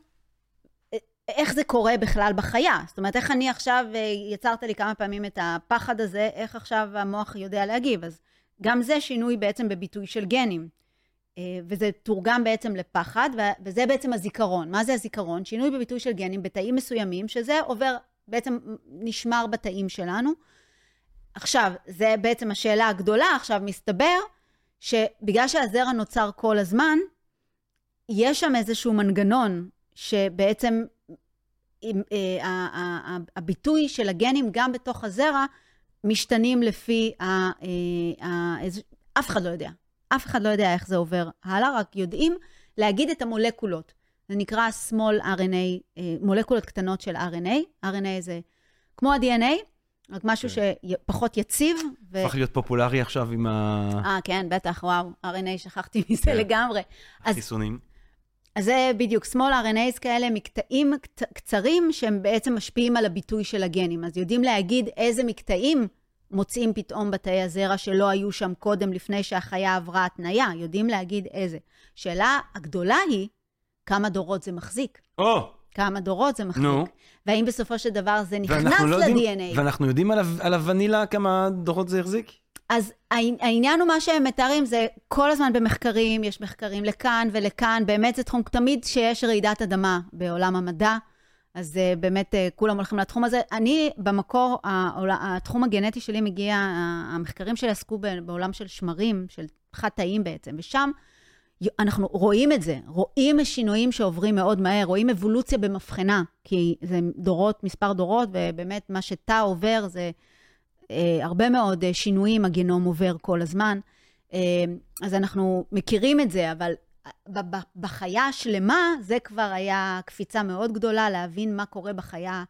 איך זה קורה בכלל בחיה? זאת אומרת, איך אני עכשיו, אה, יצרת לי כמה פעמים את הפחד הזה, איך עכשיו המוח יודע להגיב? אז גם זה שינוי בעצם בביטוי של גנים. אה, וזה תורגם בעצם לפחד, וזה בעצם הזיכרון. מה זה הזיכרון? שינוי בביטוי של גנים בתאים מסוימים, שזה עובר, בעצם נשמר בתאים שלנו. עכשיו, זה בעצם השאלה הגדולה. עכשיו, מסתבר שבגלל שהזרע נוצר כל הזמן, יש שם איזשהו מנגנון שבעצם אה, הביטוי של הגנים גם בתוך הזרע משתנים לפי, ה, אה, אף אחד לא יודע. אף אחד לא יודע איך זה עובר הלאה, רק יודעים להגיד את המולקולות. זה נקרא small RNA, אה, מולקולות קטנות של RNA. RNA זה כמו ה-DNA, רק משהו כן. שפחות יציב. ו... הפך להיות פופולרי עכשיו עם אה, כן, בטח, וואו, RNA, שכחתי מזה כן. לגמרי. החיסונים. אז זה בדיוק, small RNAs כאלה, מקטעים קצ- קצרים שהם בעצם משפיעים על הביטוי של הגנים. אז יודעים להגיד איזה מקטעים מוצאים פתאום בתאי הזרע שלא היו שם קודם, לפני שהחיה עברה התניה. יודעים להגיד איזה. שאלה הגדולה היא, כמה דורות זה מחזיק? או, כמה דורות זה מחזיק? נו. והאם בסופו של דבר זה נכנס לא יודעים- ל-DNA? ואנחנו יודעים על ה- על הוונילה כמה דורות זה החזיק? אז העני- העניין הוא מה שהם מתארים, זה כל הזמן במחקרים, יש מחקרים לכאן ולכאן, באמת זה תחום, תמיד שיש רעידת אדמה בעולם המדע, אז uh, באמת uh, כולם הולכים לתחום הזה. אני, במקור, התחום הגנטי שלי מגיע, המחקרים שלי עסקו בעולם של שמרים, של חד-תאים בעצם, ושם אנחנו רואים את זה, רואים שינויים שעוברים מאוד מהר, רואים אבולוציה במבחנה, כי זה דורות, מספר דורות, ובאמת מה שתא עובר זה אה, הרבה מאוד אה, שינויים הגנום עובר כל הזמן. אה, אז אנחנו מכירים את זה, אבל ב- ב- בחיה השלמה, זה כבר היה קפיצה מאוד גדולה להבין מה קורה בחיה,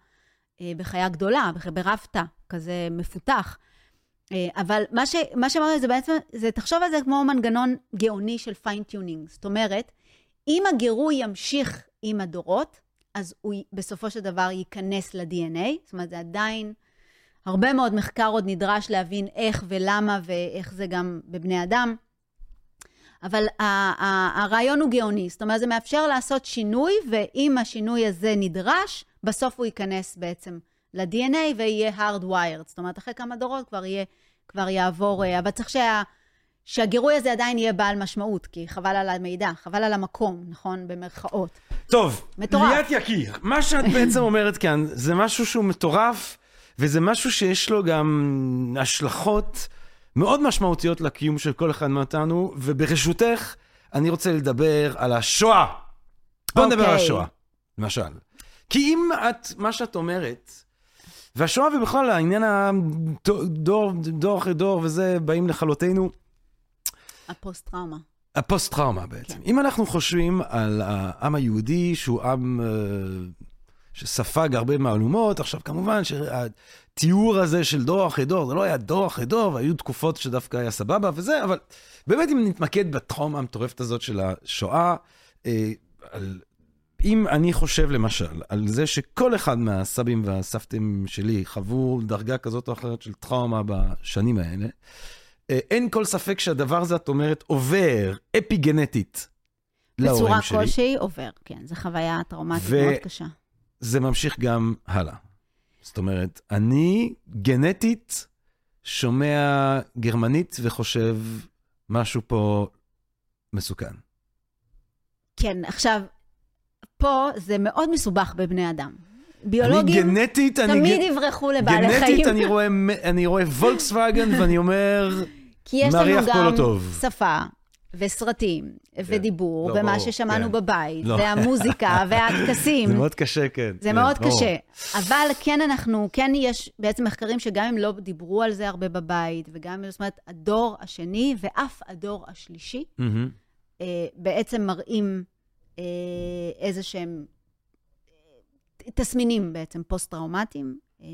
אה, בחיה גדולה, בח- ברב תא, כזה מפותח. אה, אבל מה, ש, מה שאמרתי זה בעצם, זה, תחשוב על זה כמו מנגנון גאוני של fine-tuning. זאת אומרת, אם הגירוי ימשיך עם הדורות, אז הוא בסופו של דבר ייכנס ל-DNA, זאת אומרת, זה עדיין, הרבה מאוד מחקר עוד נדרש להבין איך ולמה ואיך זה גם בבני אדם. אבל הרעיון הוא גאוני, זאת אומרת, זה מאפשר לעשות שינוי, ואם השינוי הזה נדרש, בסוף הוא ייכנס בעצם ל-DNA ויהיה hardwired. זאת אומרת, אחרי כמה דורות כבר יהיה, כבר יעבור, אה, אבל צריך שה... שהגירוי הזה עדיין יהיה בעל משמעות, כי חבל על המידע, חבל על המקום, נכון? במרכאות. טוב, מטורף. ליאת יקיר, מה שאת בעצם אומרת כאן, זה משהו שהוא מטורף, וזה משהו שיש לו גם השלכות מאוד משמעותיות לקיום של כל אחד מאיתנו, וברשותך, אני רוצה לדבר על השואה. בוא נדבר על אוקיי. השואה, למשל. כי אם את, מה שאת אומרת, והשואה ובכלל העניין הדור, דור אחרי דור וזה, באים לכלותנו, הפוסט-טראומה. הפוסט-טראומה בעצם. כן. אם אנחנו חושבים על העם היהודי, שהוא עם אה, שספג הרבה מהלומות, עכשיו כמובן שהתיאור הזה של דור אחרי דור, זה לא היה דור אחרי דור, והיו תקופות שדווקא היה סבבה וזה, אבל באמת אם נתמקד בתחום המטורפת הזאת של השואה, אה, על... אם אני חושב למשל על זה שכל אחד מהסבים והסבתים שלי חוו דרגה כזאת או אחרת של טראומה בשנים האלה, אה, אין כל ספק שהדבר הזה, את אומרת, עובר אפיגנטית להורים בצורה שלי. כלשהי עובר, כן, זו חוויה טראומטית ו- מאוד קשה. זה ממשיך גם הלאה. זאת אומרת, אני גנטית שומע גרמנית וחושב משהו פה מסוכן. כן, עכשיו, פה זה מאוד מסובך בבני אדם. אני ביולוגים גנטית, אני... תמיד ג- יברחו לבעלי חיים. גנטית, אני רואה, אני רואה וולקסווגן ואני אומר, כי יש מריח לנו פה לא גם טוב. שפה וסרטים ודיבור, לא, ומה ששמענו כן. בבית, לא. והמוזיקה והטקסים. זה מאוד קשה, כן. זה כן, מאוד ברור. קשה. אבל כן אנחנו, כן יש בעצם מחקרים שגם אם לא דיברו על זה הרבה בבית, וגם, זאת אומרת, הדור השני ואף הדור השלישי. אה, בעצם מראים איזה שהם אה, תסמינים בעצם פוסט-טראומטיים, אה,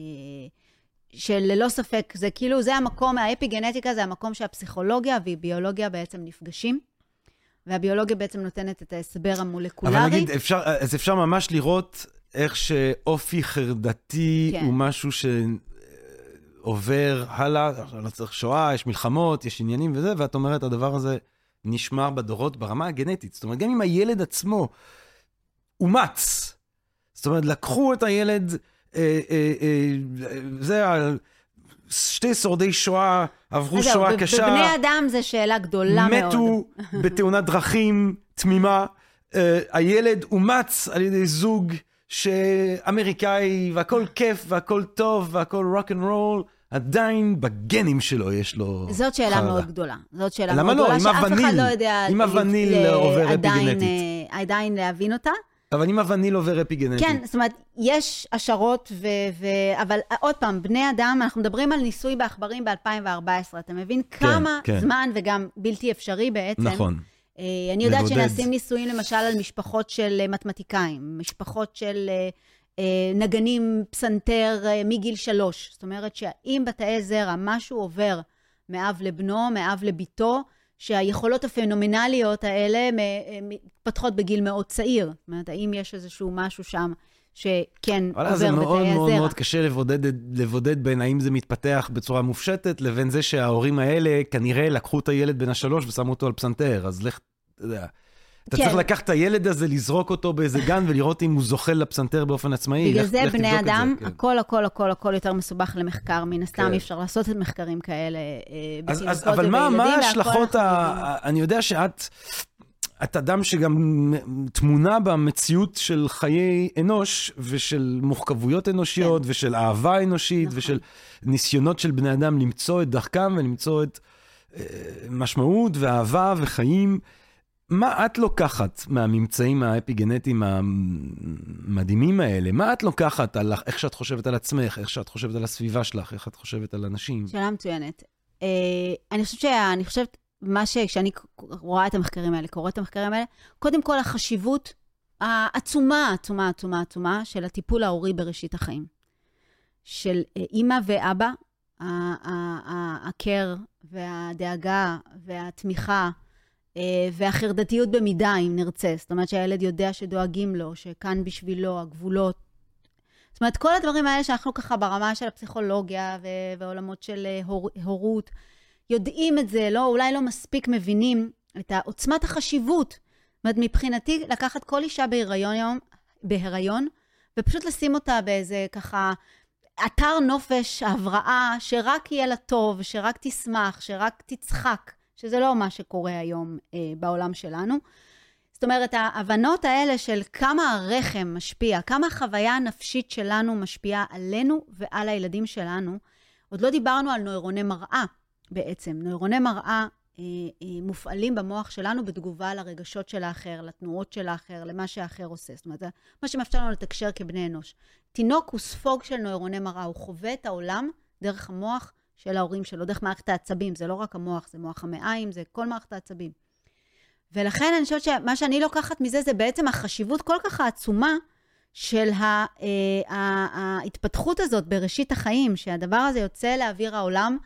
שללא ספק, זה כאילו, זה המקום, האפיגנטיקה זה המקום שהפסיכולוגיה והביולוגיה בעצם נפגשים, והביולוגיה בעצם נותנת את ההסבר המולקולרי. אבל נגיד, אפשר, אז אפשר ממש לראות איך שאופי חרדתי כן. הוא משהו שעובר הלאה, לא צריך שואה, יש מלחמות, יש עניינים וזה, ואת אומרת, הדבר הזה נשמר בדורות ברמה הגנטית. זאת אומרת, גם אם הילד עצמו אומץ, זאת אומרת, לקחו את הילד, אה, אה, אה, זה, שתי שורדי שואה, עברו זהו, שואה קשה. בבני אדם זו שאלה גדולה מאוד. מתו בתאונת דרכים תמימה. Uh, הילד אומץ על ידי זוג שאמריקאי, והכל כיף, והכל טוב, והכל רוק אנד רול, עדיין בגנים שלו יש לו זאת שאלה חרדה. מאוד גדולה. זאת שאלה מאוד לא? גדולה, שאף אחד הווניל- לא יודע אם הווניל ל- עובר עדיין, אפיגנטית. אה, עדיין להבין אותה. אבל אם הווניל עובר אפיגנטית. כן, זאת אומרת, יש השערות, ו- ו- אבל עוד פעם, בני אדם, אנחנו מדברים על ניסוי בעכברים ב-2014. אתה מבין כמה כן. זמן, וגם בלתי אפשרי בעצם. נכון. אה, אני יודעת לבודד. שנעשים ניסויים למשל על משפחות של אה, מתמטיקאים, משפחות של אה, אה, נגנים פסנתר אה, מגיל שלוש. זאת אומרת שאם בתאי זרע משהו עובר מאב לבנו, מאב לביתו, שהיכולות הפנומנליות האלה מתפתחות בגיל מאוד צעיר. זאת אומרת, האם יש איזשהו משהו שם שכן עובר בתאי הזרע. זה מאוד מאוד מאוד קשה לבודד, לבודד בין האם זה מתפתח בצורה מופשטת, לבין זה שההורים האלה כנראה לקחו את הילד בן השלוש ושמו אותו על פסנתר, אז לך, אתה יודע. אתה כן. צריך לקחת את הילד הזה, לזרוק אותו באיזה גן ולראות אם הוא זוכל לפסנתר באופן עצמאי. בגלל זה בני אדם, זה, כן. הכל, הכל, הכל, הכל יותר מסובך למחקר. מן הסתם כן. אי אפשר לעשות את מחקרים כאלה אה, בתינוקות ובילדים. אבל מה, מה ההשלכות, ה... אני יודע שאת... את אדם שגם תמונה במציאות של חיי אנוש ושל מורכבויות אנושיות כן. ושל אהבה אנושית נכון. ושל ניסיונות של בני אדם למצוא את דרכם ולמצוא את אה, משמעות ואהבה וחיים. מה את לוקחת מהממצאים האפיגנטיים המדהימים האלה? מה את לוקחת על איך שאת חושבת על עצמך, איך שאת חושבת על הסביבה שלך, איך את חושבת על אנשים? שאלה מצוינת. Uh, אני חושבת שאני חושבת, מה ש... כשאני רואה את המחקרים האלה, קוראת את המחקרים האלה, קודם כל החשיבות העצומה, עצומה, עצומה, עצומה, של הטיפול ההורי בראשית החיים. של אה, אימא ואבא, ה-care והדאגה והתמיכה, אה, והחרדתיות במידה, אם נרצה. זאת אומרת שהילד יודע שדואגים לו, שכאן בשבילו הגבולות. זאת אומרת, כל הדברים האלה שאנחנו ככה ברמה של הפסיכולוגיה ו- ועולמות של אה, הור- הורות, יודעים את זה, לא, אולי לא מספיק מבינים את עוצמת החשיבות. זאת אומרת, מבחינתי, לקחת כל אישה בהיריון היום, בהיריון, ופשוט לשים אותה באיזה ככה אתר נופש, הבראה, שרק יהיה לה טוב, שרק תשמח, שרק תצחק. שזה לא מה שקורה היום אה, בעולם שלנו. זאת אומרת, ההבנות האלה של כמה הרחם משפיע, כמה החוויה הנפשית שלנו משפיעה עלינו ועל הילדים שלנו, עוד לא דיברנו על נוירוני מראה בעצם. נוירוני מראה אה, אה, מופעלים במוח שלנו בתגובה לרגשות של האחר, לתנועות של האחר, למה שהאחר עושה. זאת אומרת, זה מה שמאפשר לנו לתקשר כבני אנוש. תינוק הוא ספוג של נוירוני מראה, הוא חווה את העולם דרך המוח של ההורים שלו, דרך מערכת העצבים. זה לא רק המוח, זה מוח המעיים, זה כל מערכת העצבים. ולכן אני חושבת שמה שאני לוקחת מזה, זה בעצם החשיבות כל כך העצומה של אה, ההתפתחות הזאת בראשית החיים, שהדבר הזה יוצא לאוויר העולם,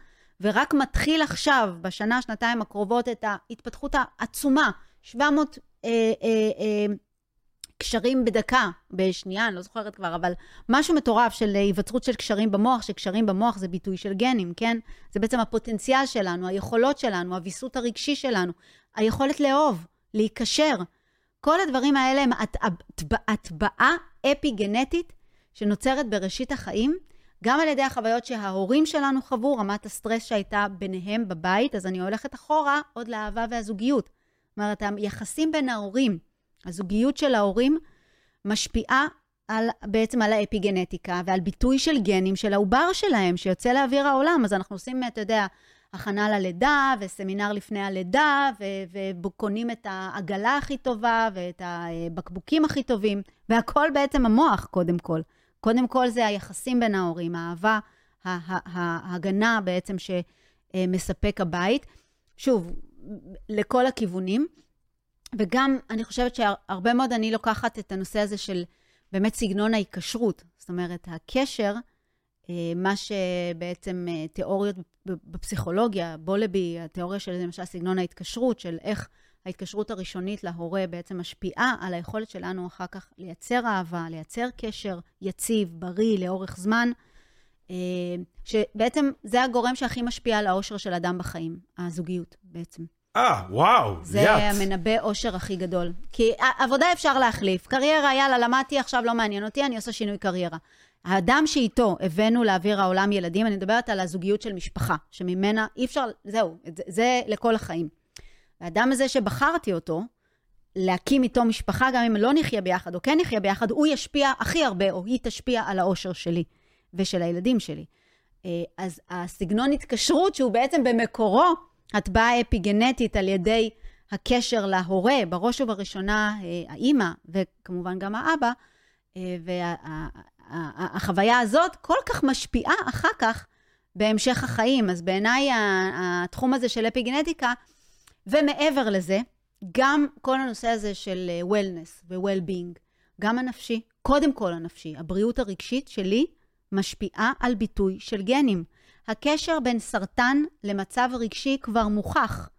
ורק מתחיל עכשיו, בשנה, שנתיים הקרובות, את ההתפתחות העצומה. 700 אה, אה, אה, קשרים בדקה, בשנייה, אני לא זוכרת כבר, אבל משהו מטורף של היווצרות של קשרים במוח, שקשרים במוח זה ביטוי של גנים, כן? זה בעצם הפוטנציאל שלנו, היכולות שלנו, הוויסות הרגשי שלנו, היכולת לאהוב, להיקשר. כל הדברים האלה הם הטבעה אפי-גנטית שנוצרת בראשית החיים, גם על ידי החוויות שההורים שלנו חוו, רמת הסטרס שהייתה ביניהם בבית, אז אני הולכת אחורה עוד לאהבה והזוגיות. זאת אומרת, היחסים בין ההורים, הזוגיות של ההורים משפיעה על, בעצם על האפיגנטיקה ועל ביטוי של גנים של העובר שלהם שיוצא לאוויר העולם. אז אנחנו עושים, אתה יודע, הכנה ללידה וסמינר לפני הלידה, וקונים את העגלה הכי טובה ואת הבקבוקים הכי טובים, והכל בעצם המוח, קודם כל. קודם כל זה היחסים בין ההורים, האהבה, ההגנה בעצם שמספק הבית. שוב, לכל הכיוונים. וגם, אני חושבת שהרבה מאוד אני לוקחת את הנושא הזה של באמת סגנון ההיקשרות. זאת אומרת, הקשר, אה, מה שבעצם אה, תיאוריות בפסיכולוגיה, בולבי, התיאוריה של למשל סגנון ההתקשרות, של איך ההתקשרות הראשונית להורה בעצם משפיעה על היכולת שלנו אחר כך לייצר אהבה, לייצר קשר יציב, בריא, לאורך זמן, אה, שבעצם זה הגורם שהכי משפיע על האושר של אדם בחיים, הזוגיות בעצם. אה, וואו, זה יאט. המנבא אושר הכי גדול. כי עבודה אפשר להחליף. קריירה, יאללה, למדתי, עכשיו לא מעניין אותי, אני עושה שינוי קריירה. האדם שאיתו הבאנו לאוויר העולם ילדים, אני מדברת על הזוגיות של משפחה, שממנה אי אפשר, זהו, זה, זה לכל החיים. האדם הזה שבחרתי אותו, להקים איתו משפחה, גם אם לא נחיה ביחד או כן נחיה ביחד, הוא ישפיע הכי הרבה, או היא תשפיע על האושר שלי ושל הילדים שלי. אה, אז הסגנון התקשרות, שהוא בעצם במקורו, הטבעה אפיגנטית על ידי הקשר להורה, בראש ובראשונה אה, האימא, וכמובן גם האבא, אה, והחוויה הזאת כל כך משפיעה אחר כך בהמשך החיים. אז בעיניי התחום הזה של אפיגנטיקה, ומעבר לזה, גם כל הנושא הזה של אה, wellness ו-well-being, גם הנפשי, קודם כל הנפשי, הבריאות הרגשית שלי משפיעה על ביטוי של גנים. הקשר בין סרטן למצב רגשי כבר מוכח.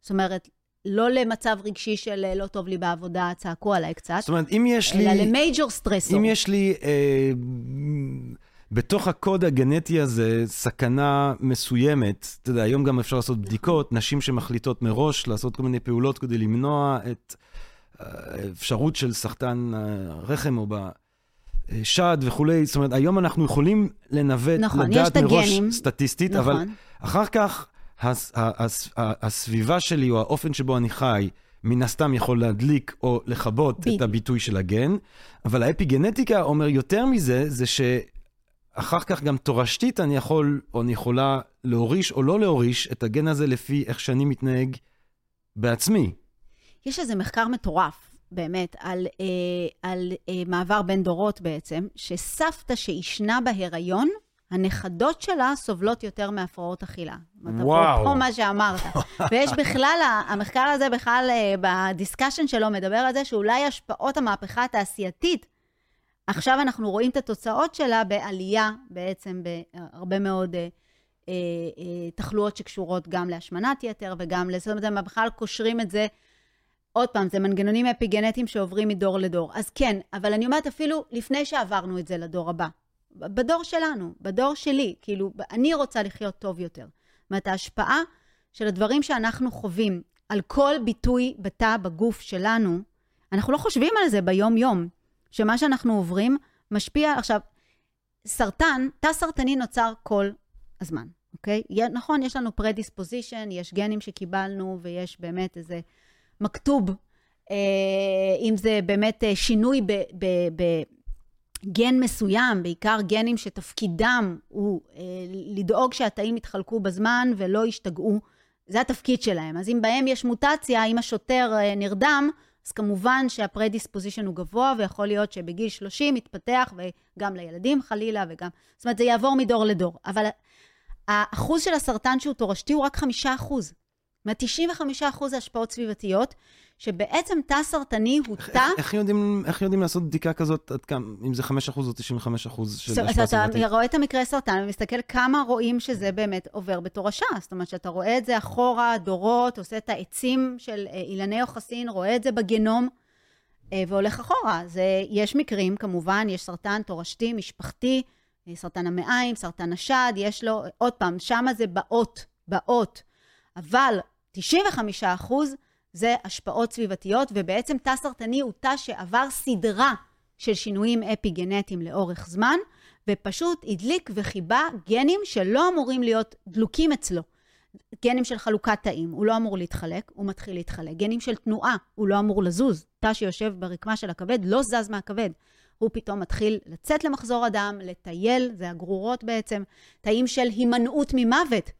זאת אומרת, לא למצב רגשי של אה, לא טוב לי בעבודה, צעקו עליי קצת, זאת אומרת, אם יש לי... אלא למייג'ור סטרסור. אם יש לי אה, בתוך הקוד הגנטי הזה סכנה מסוימת, אתה יודע, היום גם אפשר לעשות בדיקות, נשים שמחליטות מראש לעשות כל מיני פעולות כדי למנוע את האפשרות של סרטן הרחם או בשד וכולי, זאת אומרת, היום אנחנו יכולים לנווט, נכון, לדעת מראש הגנים. סטטיסטית, נכון. אבל אחר כך הס, הס, ה- הסביבה שלי או האופן שבו אני חי, מן הסתם יכול להדליק או לכבות בדיוק. את הביטוי של הגן, אבל האפיגנטיקה אומר יותר מזה, זה שאחר כך גם תורשתית אני יכול או אני יכולה להוריש או לא להוריש את הגן הזה לפי איך שאני מתנהג בעצמי. יש איזה מחקר מטורף, באמת, על, אה, על אה, מעבר בין דורות בעצם, שסבתא שעישנה בהיריון, הנכדות שלה סובלות יותר מהפרעות אכילה. וואו. אפרופו מה שאמרת. ויש בכלל, המחקר הזה בכלל, אה, בדיסקשן שלו מדבר על זה שאולי השפעות המהפכה התעשייתית, עכשיו אנחנו רואים את התוצאות שלה בעלייה בעצם בהרבה מאוד אה, אה, אה, תחלואות שקשורות גם להשמנת יתר וגם לזה, זאת אומרת, הם בכלל קושרים את זה עוד פעם, זה מנגנונים אפיגנטיים שעוברים מדור לדור. אז כן, אבל אני אומרת, אפילו לפני שעברנו את זה לדור הבא, בדור שלנו, בדור שלי, כאילו, אני רוצה לחיות טוב יותר. זאת אומרת, ההשפעה של הדברים שאנחנו חווים על כל ביטוי בתא בגוף שלנו, אנחנו לא חושבים על זה ביום-יום, שמה שאנחנו עוברים משפיע, עכשיו, סרטן, תא סרטני נוצר כל הזמן, אוקיי? נכון, יש לנו פרדיספוזישן, יש גנים שקיבלנו, ויש באמת איזה מכתוב, אה, אם זה באמת אה, שינוי ב... ב, ב גן מסוים, בעיקר גנים שתפקידם הוא אה, לדאוג שהתאים יתחלקו בזמן ולא ישתגעו. זה התפקיד שלהם. אז אם בהם יש מוטציה, אם השוטר נרדם, אז כמובן שהפרדיספוזישן הוא גבוה, ויכול להיות שבגיל 30 יתפתח, וגם לילדים חלילה, וגם... זאת אומרת, זה יעבור מדור לדור. אבל האחוז של הסרטן שהוא תורשתי הוא רק 5 אחוז. זאת אומרת, 95% זה השפעות סביבתיות, שבעצם תא סרטני הוא איך- תא... איך יודעים, איך יודעים לעשות בדיקה כזאת, עד כמה, אם זה 5% או 95% של אז השפעה אתה סביבתית? רואה את המקרה סרטן ומסתכל כמה רואים שזה באמת עובר בתורשה. זאת אומרת, שאתה רואה את זה אחורה, דורות, עושה את העצים של אה, אילני יוחסין, רואה את זה בגנום אה, והולך אחורה. זה, יש מקרים, כמובן, יש סרטן תורשתי, משפחתי, אה, סרטן המעיים, סרטן השד, יש לו, עוד פעם, שמה זה באות, באות. אבל 95 אחוז זה השפעות סביבתיות, ובעצם תא סרטני הוא תא שעבר סדרה של שינויים אפיגנטיים לאורך זמן, ופשוט הדליק וחיבה גנים שלא אמורים להיות דלוקים אצלו. גנים של חלוקת תאים, הוא לא אמור להתחלק, הוא מתחיל להתחלק. גנים של תנועה, הוא לא אמור לזוז. תא שיושב ברקמה של הכבד לא זז מהכבד. הוא פתאום מתחיל לצאת למחזור הדם, לטייל, זה הגרורות בעצם, תאים של הימנעות ממוות.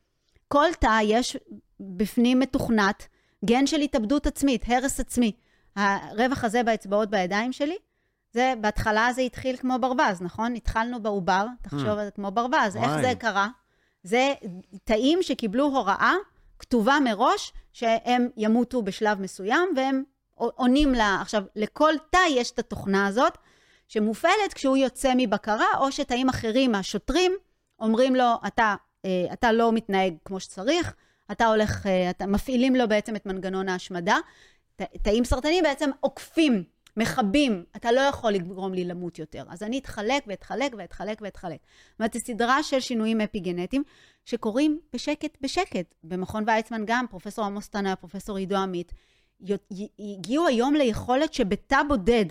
כל תא יש בפנים מתוכנת גן של התאבדות עצמית, הרס עצמי. הרווח הזה באצבעות בידיים שלי, זה, בהתחלה זה התחיל כמו ברווז, נכון? התחלנו בעובר, תחשוב על זה כמו ברווז. איך. זה קרה? זה תאים שקיבלו הוראה כתובה מראש שהם ימותו בשלב מסוים, והם עונים לה. עכשיו, לכל תא יש את התוכנה הזאת, שמופעלת כשהוא יוצא מבקרה, או שתאים אחרים, השוטרים, אומרים לו, אתה, אה, אתה לא מתנהג כמו שצריך, אתה הולך, אה, אתה, מפעילים לו בעצם את מנגנון ההשמדה. תאים סרטניים בעצם עוקפים, מכבים, אתה לא יכול לגרום לי למות יותר. אז אני אתחלק ואתחלק ואתחלק ואתחלק. זאת אומרת, זו סדרה של שינויים אפיגנטיים שקורים בשקט בשקט. במכון ויצמן גם, פרופסור עמוס תנא, פרופסור עידו עמית, הגיעו היום ליכולת שבתא בודד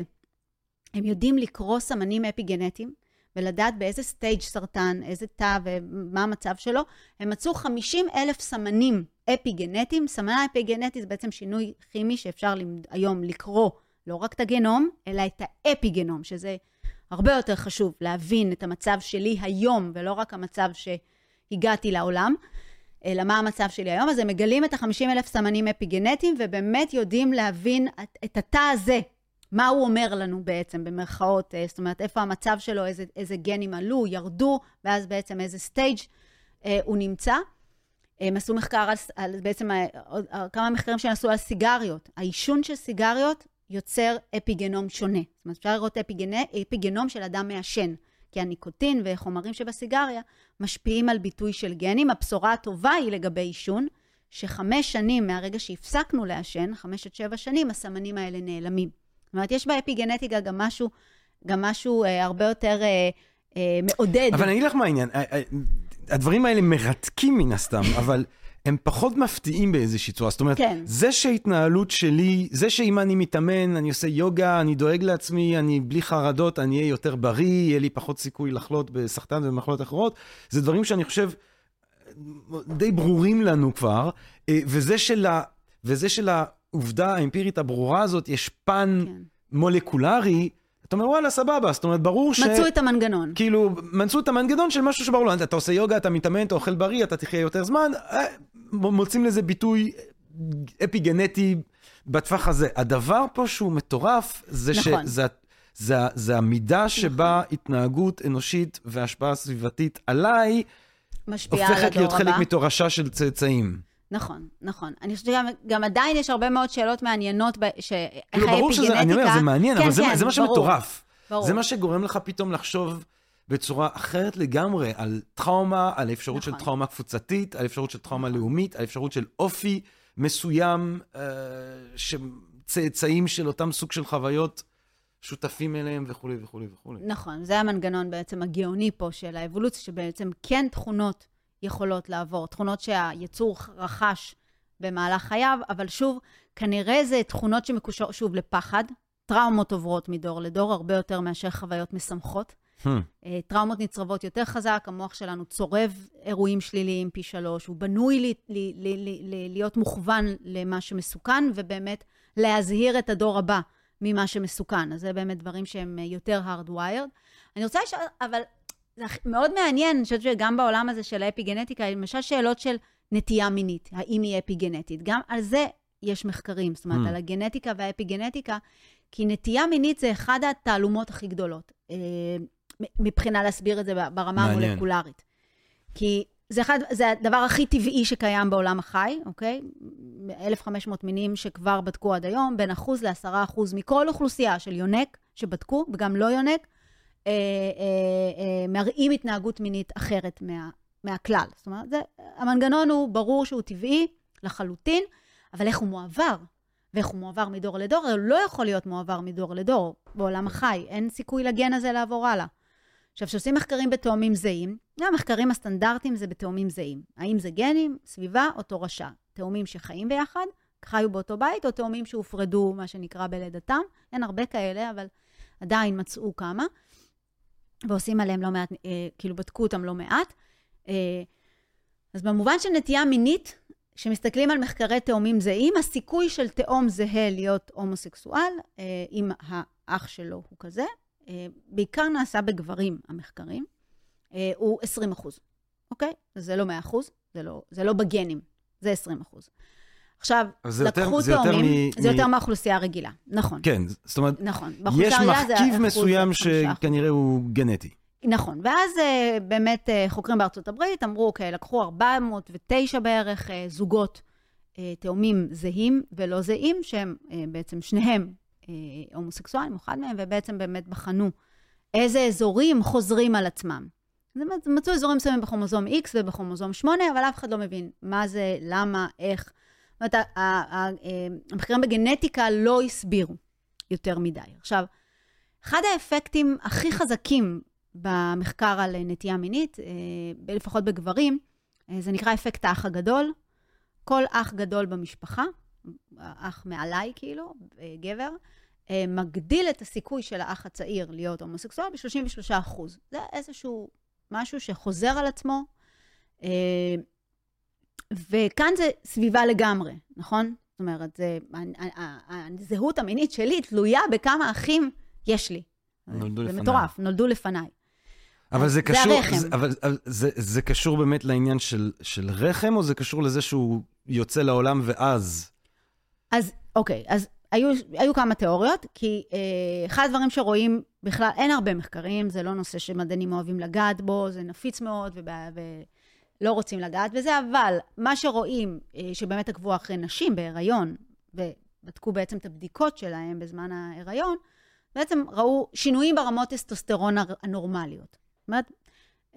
הם יודעים לקרוא סמנים אפיגנטיים ולדעת באיזה סטייג' סרטן, איזה תא ומה המצב שלו. הם מצאו 50 אלף סמנים אפיגנטיים. סמנה אפיגנטית זה בעצם שינוי כימי שאפשר היום לקרוא לא רק את הגנום, אלא את האפיגנום, שזה הרבה יותר חשוב להבין את המצב שלי היום, ולא רק המצב שהגעתי לעולם, אלא מה המצב שלי היום. אז הם מגלים את ה-50 אלף סמנים אפיגנטיים, ובאמת יודעים להבין את, את התא הזה, מה הוא אומר לנו בעצם, במרכאות, אה, זאת אומרת, איפה המצב שלו, איזה, איזה גנים עלו, ירדו, ואז בעצם איזה סטייג' אה, הוא נמצא. הם עשו מחקר על, על בעצם, אה, אה, כמה מחקרים שנעשו על סיגריות. העישון של סיגריות יוצר אפיגנום שונה. זאת אומרת, אפשר לראות אפיגנ... אפיגנום של אדם מעשן, כי הניקוטין וחומרים שבסיגריה משפיעים על ביטוי של גנים. הבשורה הטובה היא לגבי עישון, שחמש שנים מהרגע שהפסקנו לעשן, חמש עד שבע שנים, הסמנים האלה נעלמים. זאת אומרת, יש באפיגנטיקה גם משהו, גם משהו אה, הרבה יותר אה, אה, מעודד. אבל אני אגיד לך מה העניין, אה, אה, הדברים האלה מרתקים מן הסתם, אבל הם פחות מפתיעים באיזושהי צורה. זאת אומרת, כן. זה שההתנהלות שלי, זה שאם אני מתאמן, אני עושה יוגה, אני דואג לעצמי, אני בלי חרדות, אני אהיה יותר בריא, יהיה לי פחות סיכוי לחלות בסרטן ובמחלות אחרות, זה דברים שאני חושב די ברורים לנו כבר, אה, וזה של, ה, וזה של העובדה האמפירית הברורה הזאת, יש פן כן. מולקולרי, אתה אומר, וואלה, סבבה, זאת אומרת, ברור ש... מצאו את המנגנון. כאילו, מצאו את המנגנון של משהו שברור, אתה, אתה עושה יוגה, אתה מתאמן, אתה אוכל בריא, אתה תחיה יותר זמן, אה, מוצאים לזה ביטוי אפי-גנטי בטווח הזה. הדבר פה שהוא מטורף, זה נכון. שזה זה, זה המידה שבה התנהגות אנושית והשפעה סביבתית עליי, משפיעה על הופכת להיות הדור חלק הבא. מתורשה של צאצאים. נכון, נכון. אני חושבת שגם גם עדיין יש הרבה מאוד שאלות מעניינות, ב- ש... איך כאילו, ברור שזה, אני אומר, זה מעניין, כן, אבל זה, כן, זה מה שמטורף. ברור. זה מה שגורם לך פתאום לחשוב בצורה אחרת לגמרי על טראומה, על אפשרות של נכון. טראומה קבוצתית, על אפשרות של טראומה לאומית, על אפשרות של אופי מסוים, אה, שצאצאים של אותם סוג של חוויות שותפים אליהם וכולי וכולי וכולי. נכון, זה המנגנון בעצם הגאוני פה של האבולוציה, שבעצם כן תכונות יכולות לעבור, תכונות שהיצור רכש במהלך חייו, אבל שוב, כנראה זה תכונות שמקושרות שוב לפחד. טראומות עוברות מדור לדור הרבה יותר מאשר חוויות משמחות. Hmm. אה, טראומות נצרבות יותר חזק, המוח שלנו צורב אירועים שליליים פי שלוש, הוא בנוי לי, לי, לי, לי, לי, להיות מוכוון למה שמסוכן, ובאמת להזהיר את הדור הבא ממה שמסוכן. אז זה באמת דברים שהם יותר hardwired. אני רוצה לשאול, אבל זה מאוד מעניין, אני חושבת שגם בעולם הזה של האפיגנטיקה, למשל שאלות של נטייה מינית, האם היא אפיגנטית. גם על זה יש מחקרים, זאת אומרת, Mm. על הגנטיקה והאפיגנטיקה, כי נטייה מינית זה אחד התעלומות הכי גדולות, אה, מבחינה להסביר את זה ברמה מעניין. המולקולרית. כי זה, אחד, זה הדבר הכי טבעי שקיים בעולם החי, אוקיי? 1,500 מינים שכבר בדקו עד היום, בין אחוז לעשרה אחוז מכל אוכלוסייה של יונק שבדקו, וגם לא יונק, אה, אה, אה, מראים התנהגות מינית אחרת מה, מהכלל. זאת אומרת, זה, המנגנון הוא ברור שהוא טבעי לחלוטין, אבל איך הוא מועבר? ואיך הוא מועבר מדור לדור? הוא לא יכול להיות מועבר מדור לדור בעולם החי. אין סיכוי לגן הזה לעבור הלאה. עכשיו, כשעושים מחקרים בתאומים זהים, המחקרים הסטנדרטיים זה בתאומים זהים. האם זה גנים, סביבה או תורשה? תאומים שחיים ביחד, חיו באותו בית, או תאומים שהופרדו, מה שנקרא, בלידתם. אין הרבה כאלה, אבל עדיין מצאו כמה. ועושים עליהם לא מעט, אה, כאילו בדקו אותם לא מעט. אה, אז במובן של נטייה מינית, כשמסתכלים על מחקרי תאומים זהים, הסיכוי של תאום זהה להיות הומוסקסואל, אה, אם האח שלו הוא כזה, אה, בעיקר נעשה בגברים, המחקרים, אה, הוא 20 אחוז, אוקיי? זה לא 100 אחוז, זה לא, זה לא בגנים, זה 20 אחוז. עכשיו, יותר- לקחו זה יותר תאומים, מ- זה מ- יותר מהאוכלוסייה הרגילה, נכון. כן, זאת אומרת, נכון. יש מרכיב אחוז מסוים. שכנראה הוא גנטי. נכון, ואז אה, באמת אה, חוקרים בארצות הברית אמרו, אוקיי, לקחו 409 בערך אה, זוגות תאומים זהים ולא זהים, שהם בעצם שניהם הומוסקסואלים, אחד מהם, ובעצם באמת בחנו איזה אזורים חוזרים על עצמם. אז מצ- מצאו אזורים מסוימים בכרומוזום X ובכרומוזום 8, אבל אף אחד לא מבין מה זה, למה, איך. זאת אומרת, אה, המחקרים בגנטיקה לא הסבירו יותר מדי. עכשיו, אחד האפקטים הכי חזקים במחקר על נטייה מינית, אה, לפחות בגברים, אה, זה נקרא אפקט האח הגדול. כל אח גדול במשפחה, אח מעליי כאילו, גבר, מגדיל את הסיכוי של האח הצעיר להיות הומוסקסואל ב-33 אחוז. זה איזשהו משהו שחוזר על עצמו, וכאן זה סביבה לגמרי, נכון? זאת אומרת, זה, הזהות המינית שלי תלויה בכמה אחים יש לי. נולדו זה לפניי. מטורף, נולדו לפניי. אבל זה זה קשור, הרחם. זה, אבל, זה, זה קשור באמת לעניין של, של רחם, או זה קשור לזה שהוא יוצא לעולם ואז? אז אוקיי, אז היו, היו כמה תיאוריות, כי אה, אחד הדברים שרואים, בכלל, אין הרבה מחקרים, זה לא נושא שמדענים אוהבים לגעת בו, זה נפיץ מאוד ובע- ולא רוצים לגעת בזה, אבל מה שרואים, אה, שבאמת עקבו אחרי נשים בהיריון, בדקו בעצם את הבדיקות שלהם בזמן ההיריון, בעצם ראו שינויים ברמות טסטוסטרון הנורמליות. זאת אומרת,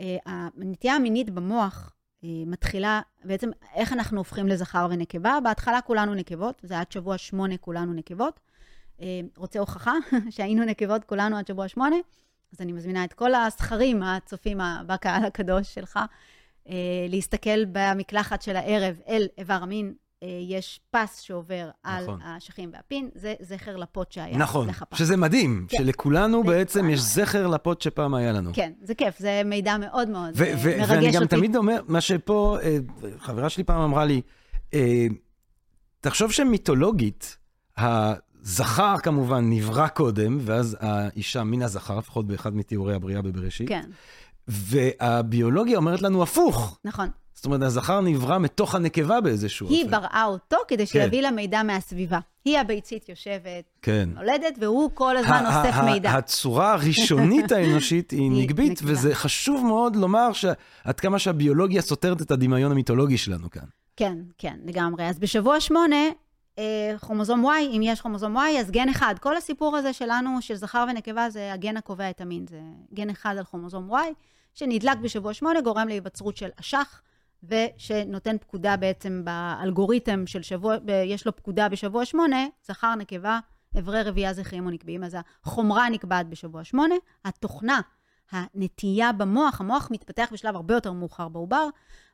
אה, הנטייה המינית במוח אה, מתחילה, בעצם איך אנחנו הופכים לזכר ונקבה? בהתחלה כולנו נקבות, זה עד שבוע שמונה כולנו נקבות. רוצה הוכחה שהיינו נקבות כולנו עד שבוע שמונה? אז אני מזמינה את כל הזכרים הצופים בקהל הקדוש שלך, להסתכל במקלחת של הערב אל איבר המין אה, יש פס שעובר נכון. על האשכים והפין, זה זכר לפוט שהיה נכון, לך פעם. נכון, שזה מדהים, כן. שלכולנו זה בעצם יש זכר לפוט שפעם היה לנו. כן, זה כיף, זה מידע מאוד מאוד ו- ו- מרגש אותי. ואני גם תמיד אומר, מה שפה, אה, חברה שלי פעם אמרה לי, אה, תחשוב שמיתולוגית, הזכר כמובן נברא קודם, ואז האישה מן הזכר, לפחות באחד מתיאורי הבריאה בבראשית. כן. והביולוגיה אומרת לנו הפוך. נכון. זאת אומרת, הזכר נברא מתוך הנקבה באיזשהו אופן. היא בראה אותו כדי שיביא כן. לה מידע מהסביבה. היא הביצית יושבת, כן. נולדת, והוא כל הזמן אוסף מידע. הצורה הראשונית האנושית היא נגבית, וזה חשוב מאוד לומר עד כמה שהביולוגיה סותרת את הדמיון המיתולוגי שלנו כאן. כן, כן, לגמרי. אז בשבוע שמונה, אה, כרומוזום Y, אם יש כרומוזום Y, אז גן אחד. כל הסיפור הזה שלנו, של זכר ונקבה, זה הגן הקובע את המין. זה גן אחד על כרומוזום Y, שנדלק בשבוע שמונה, גורם להיווצרות של אשך. ושנותן פקודה בעצם באלגוריתם של שבוע, יש לו פקודה בשבוע שמונה, זכר, נקבה, אברי רבייה זכריים או נקביים. אז החומרה נקבעת בשבוע שמונה, התוכנה, הנטייה במוח, המוח מתפתח בשלב הרבה יותר מאוחר בעובר,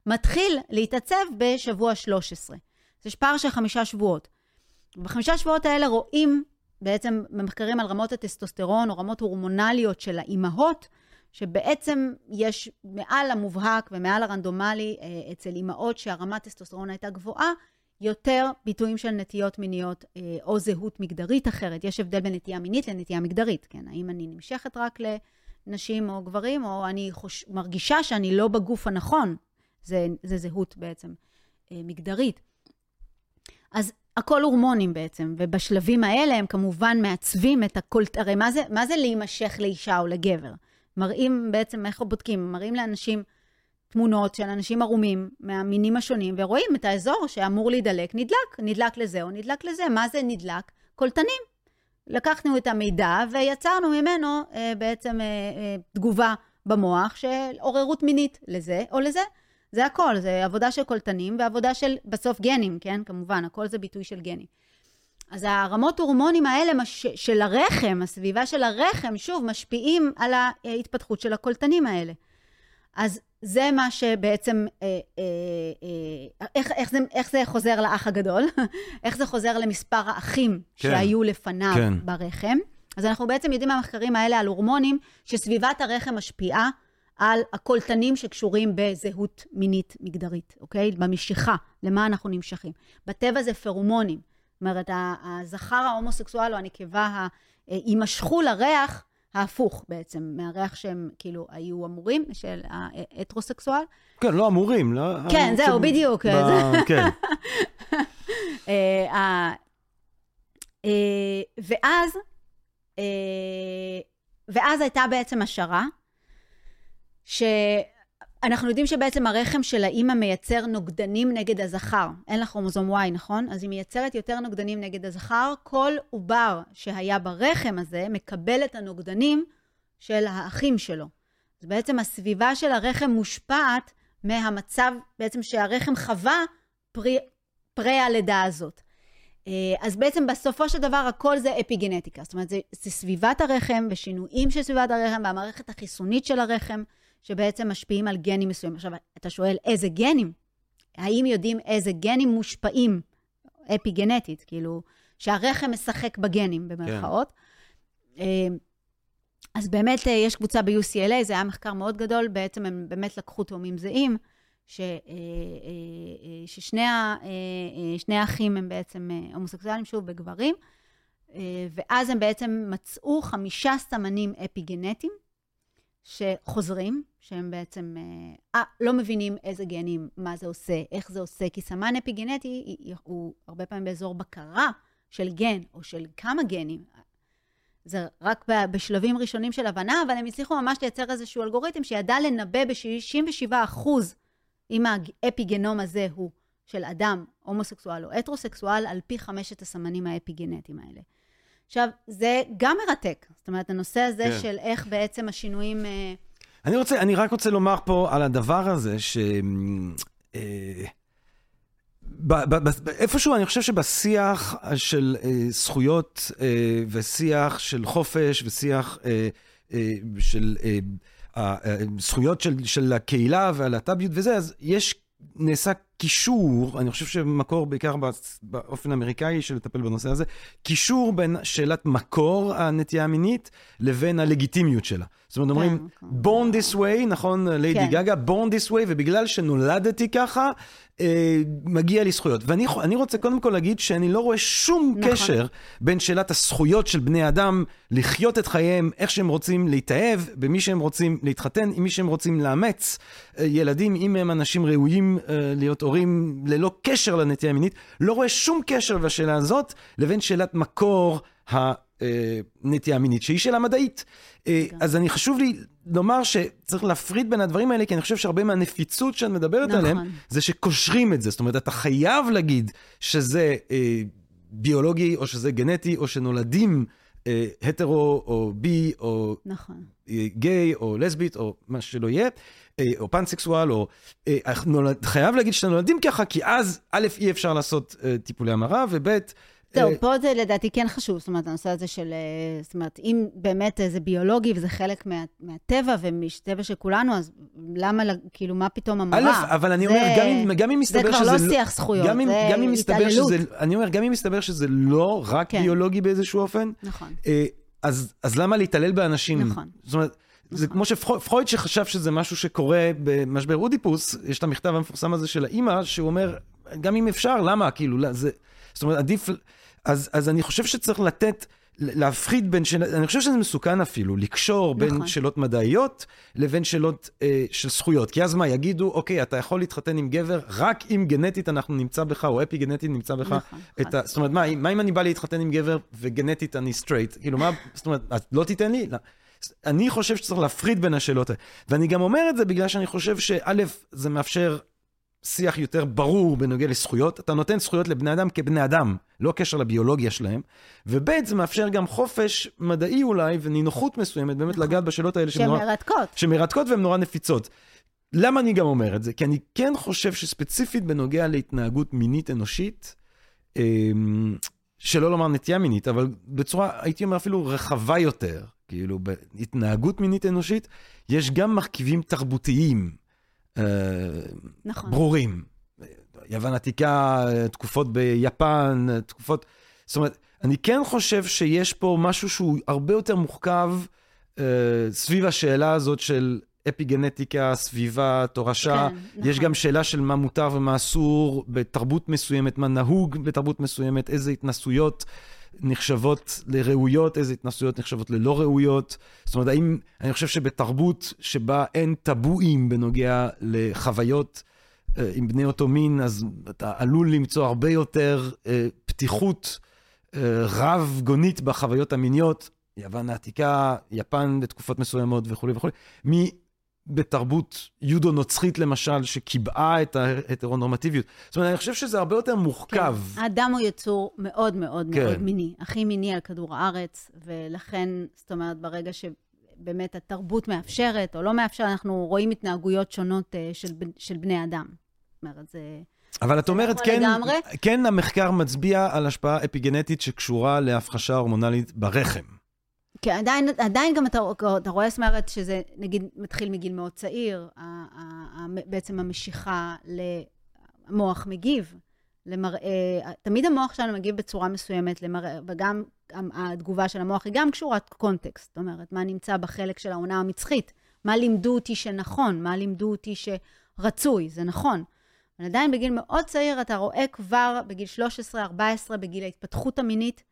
מתחיל להתעצב בשבוע 13. זה פער של חמישה שבועות. בחמישה שבועות האלה רואים בעצם במחקרים על רמות הטסטוסטרון או רמות הורמונליות של האימהות, שבעצם יש מעל המובהק ומעל הרנדומלי אה, אצל אימהות שהרמת טסטוסטרון הייתה גבוהה, יותר ביטויים של נטיות מיניות אה, או זהות מגדרית אחרת. יש הבדל בין נטייה מינית לנטייה מגדרית, כן? האם אני נמשכת רק לנשים או גברים, או אני חוש... מרגישה שאני לא בגוף הנכון. זה, זה זהות בעצם אה, מגדרית. אז הכל הורמונים בעצם, ובשלבים האלה הם כמובן מעצבים את הקולט... הרי מה זה, מה זה להימשך לאישה או לגבר? מראים בעצם, איך בודקים? מראים לאנשים תמונות של אנשים ערומים מהמינים השונים, ורואים את האזור שאמור להידלק, נדלק, נדלק לזה או נדלק לזה. מה זה נדלק? קולטנים. לקחנו את המידע ויצרנו ממנו אה, בעצם אה, אה, תגובה במוח של עוררות מינית לזה או לזה. זה הכל, זה עבודה של קולטנים ועבודה של בסוף גנים, כן? כמובן, הכל זה ביטוי של גנים. אז הרמות הורמונים האלה מש... של הרחם, הסביבה של הרחם, שוב, משפיעים על ההתפתחות של הקולטנים האלה. אז זה מה שבעצם, אה, אה, אה, איך, איך, זה, איך זה חוזר לאח הגדול? איך זה חוזר למספר האחים כן, שהיו לפניו כן. ברחם? אז אנחנו בעצם יודעים מהמחקרים האלה על הורמונים, שסביבת הרחם משפיעה על הקולטנים שקשורים בזהות מינית מגדרית, אוקיי? במשיכה, למה אנחנו נמשכים. בטבע זה פרומונים. אומרת, הזכר ההומוסקסואל או הנקבה יימשכו לריח ההפוך בעצם, מהריח שהם כאילו היו אמורים, של ההטרוסקסואל. כן, לא אמורים, לא... כן, זהו, ב... בדיוק. ב... כן. אה, אה, ואז, אה, ואז הייתה בעצם השערה, ש... אנחנו יודעים שבעצם הרחם של האימא מייצר נוגדנים נגד הזכר. אין לה כרומוזום Y, נכון? אז היא מייצרת יותר נוגדנים נגד הזכר. כל עובר שהיה ברחם הזה מקבל את הנוגדנים של האחים שלו. אז בעצם הסביבה של הרחם מושפעת מהמצב בעצם שהרחם חווה פרי, פרי הלידה הזאת. אה, אז בעצם בסופו של דבר הכל זה אפיגנטיקה. זאת אומרת, זה, זה סביבת הרחם ושינויים של סביבת הרחם והמערכת החיסונית של הרחם. שבעצם משפיעים על גנים מסוימים. עכשיו, אתה שואל איזה גנים? האם יודעים איזה גנים מושפעים אפיגנטית, כאילו, שהרחם משחק בגנים, במרכאות? כן. אז באמת אה, יש קבוצה ב-UCLA, זה היה מחקר מאוד גדול, בעצם הם באמת לקחו תאומים זהים, ש, אה, ששני האחים הם בעצם הומוסקסואלים, שוב, בגברים, ואז הם בעצם מצאו חמישה סמנים אפיגנטיים, שחוזרים, שהם בעצם אה, לא מבינים איזה גנים, מה זה עושה, איך זה עושה, כי סמן אפיגנטי הוא הרבה פעמים באזור בקרה של גן או של כמה גנים. זה רק בשלבים ראשונים של הבנה, אבל הם הצליחו ממש לייצר איזשהו אלגוריתם שידע לנבא ב-67% אם האפיגנום הזה הוא של אדם הומוסקסואל או הטרוסקסואל, על פי חמשת הסמנים האפיגנטיים האלה. עכשיו, זה גם מרתק. זאת אומרת, הנושא הזה כן. של איך בעצם השינויים... אה, אני רוצה, אני רק רוצה לומר פה על הדבר הזה, ש... אה, ב- ב- ב- איפשהו אני חושב שבשיח של אה, זכויות אה, ושיח של חופש ושיח אה, אה, של אה, אה, אה, זכויות של, של הקהילה והלהט"ביות וזה, אז יש, נעשה קישור, אני חושב שמקור בעיקר בא- באופן האמריקאי של לטפל בנושא הזה, קישור בין שאלת מקור הנטייה המינית לבין הלגיטימיות שלה. זאת אומרת, אומרים, כן. born this way, נכון, ליידי כן. גגה, born this way, ובגלל שנולדתי ככה, אה, מגיע לי זכויות. ואני רוצה קודם כל להגיד שאני לא רואה שום נכון. קשר בין שאלת הזכויות של בני אדם לחיות את חייהם איך שהם רוצים להתאהב, במי שהם רוצים להתחתן, עם מי שהם רוצים לאמץ אה, ילדים, אם הם אנשים ראויים אה, להיות הורים ללא קשר לנטייה המינית. לא רואה שום קשר בשאלה הזאת לבין שאלת מקור הנטייה המינית, שהיא שאלה מדעית. אה, אז אני חשוב לי לומר שצריך להפריד בין הדברים האלה, כי אני חושב שהרבה מהנפיצות שאת מדברת נכון. עליהם, זה שקושרים את זה. זאת אומרת, אתה חייב להגיד שזה אה, ביולוגי, או שזה גנטי, או שנולדים אה, הטרו, או בי, או נכון. אה, גיי, או לסבית, או מה שלא יהיה, אה, או פנסקסואל, או... אה, נולד, חייב להגיד שאתם נולדים ככה, כי אז, א', אי אפשר לעשות אה, טיפולי המרה, וב', זהו, אה, פה זה לדעתי כן חשוב, זאת אומרת, הנושא הזה של, אה, זאת אומרת, אם באמת זה ביולוגי וזה חלק מה, מהטבע ומטבע של כולנו, אז למה, כאילו, מה פתאום המרה? א', אבל אני זה- אומר, גם אם, גם אם מסתבר זה שזה... כבר לא שיח זכויות, גם אם, זה גם אם מסתבר התעללות. שזה... אני אומר, גם אם מסתבר שזה לא רק כן. ביולוגי באיזשהו אופן, נכון, אה, אז, אז למה להתעלל באנשים? נכון. זאת אומרת, זה כמו שפרויד שחשב שזה משהו שקורה במשבר אודיפוס, יש את המכתב המפורסם הזה של האימא, שהוא אומר, גם אם אפשר, למה? כאילו, לא, זה... זאת אומרת, עדיף... אז, אז אני חושב שצריך לתת, להפחיד בין שאלות, אני חושב שזה מסוכן אפילו, לקשור בין נכון. שאלות מדעיות לבין שאלות אה, של זכויות. כי אז מה, יגידו, אוקיי, אתה יכול להתחתן עם גבר, רק אם גנטית אנחנו נמצא בך, או אפי גנטית נמצא בך. נכון, את חד ה... זאת אומרת, מה, מה אם אני בא להתחתן עם גבר וגנטית אני סטרייט? כאילו, מה, זאת אומרת, אז לא תיתן לי? לא. אני חושב שצריך להפריד בין השאלות האלה. ואני גם אומר את זה בגלל שאני חושב שא', זה מאפשר שיח יותר ברור בנוגע לזכויות. אתה נותן זכויות לבני אדם כבני אדם, לא קשר לביולוגיה שלהם. וב', זה מאפשר גם חופש מדעי אולי, ונינוחות מסוימת, באמת נכון. לגעת בשאלות האלה שהן נורא, מרתקות. שמרתקות והן נורא נפיצות. למה אני גם אומר את זה? כי אני כן חושב שספציפית בנוגע להתנהגות מינית אנושית, אמ, שלא לומר נטייה מינית, אבל בצורה, הייתי אומר אפילו רחבה יותר, כאילו בהתנהגות מינית אנושית, יש גם מרכיבים תרבותיים נכון. ברורים. יוון עתיקה, תקופות ביפן, תקופות... זאת אומרת, אני כן חושב שיש פה משהו שהוא הרבה יותר מורכב אה, סביב השאלה הזאת של אפיגנטיקה, סביבה, תורשה. כן, יש נכון. גם שאלה של מה מותר ומה אסור בתרבות מסוימת, מה נהוג בתרבות מסוימת, איזה התנסויות נחשבות לראויות, איזה התנסויות נחשבות ללא ראויות. זאת אומרת, האם, אני חושב שבתרבות שבה אין טבואים בנוגע לחוויות אה, עם בני אותו מין, אז אתה עלול למצוא הרבה יותר אה, פתיחות אה, רב-גונית בחוויות המיניות, יוון העתיקה, יפן בתקופות מסוימות וכולי וכולי, מבתרבות יודו-נוצרית למשל, שקיבעה את ההטרונורמטיביות. זאת אומרת, אני חושב שזה הרבה יותר מורכב. כן. האדם הוא יצור מאוד מאוד כן. מאוד מיני, הכי מיני על כדור הארץ, ולכן, זאת אומרת, ברגע שבאמת התרבות מאפשרת או לא מאפשרת, אנחנו רואים התנהגויות שונות אה, של, של בני אדם. זאת אומרת, זה... אבל את אומרת, נכון כן, לגמרי. כן המחקר מצביע על השפעה אפיגנטית שקשורה להפחשה הורמונלית ברחם. כי עדיין, עדיין גם אתה, אתה רואה, זאת אומרת, שזה נגיד מתחיל מגיל מאוד צעיר, בעצם המשיכה למוח מגיב, למראה, תמיד המוח שלנו מגיב בצורה מסוימת למראה, וגם התגובה של המוח היא גם קשורת קונטקסט, זאת אומרת, מה נמצא בחלק של העונה המצחית, מה לימדו אותי שנכון, מה לימדו אותי שרצוי, זה נכון. אבל עדיין בגיל מאוד צעיר אתה רואה כבר בגיל 13-14, בגיל ההתפתחות המינית,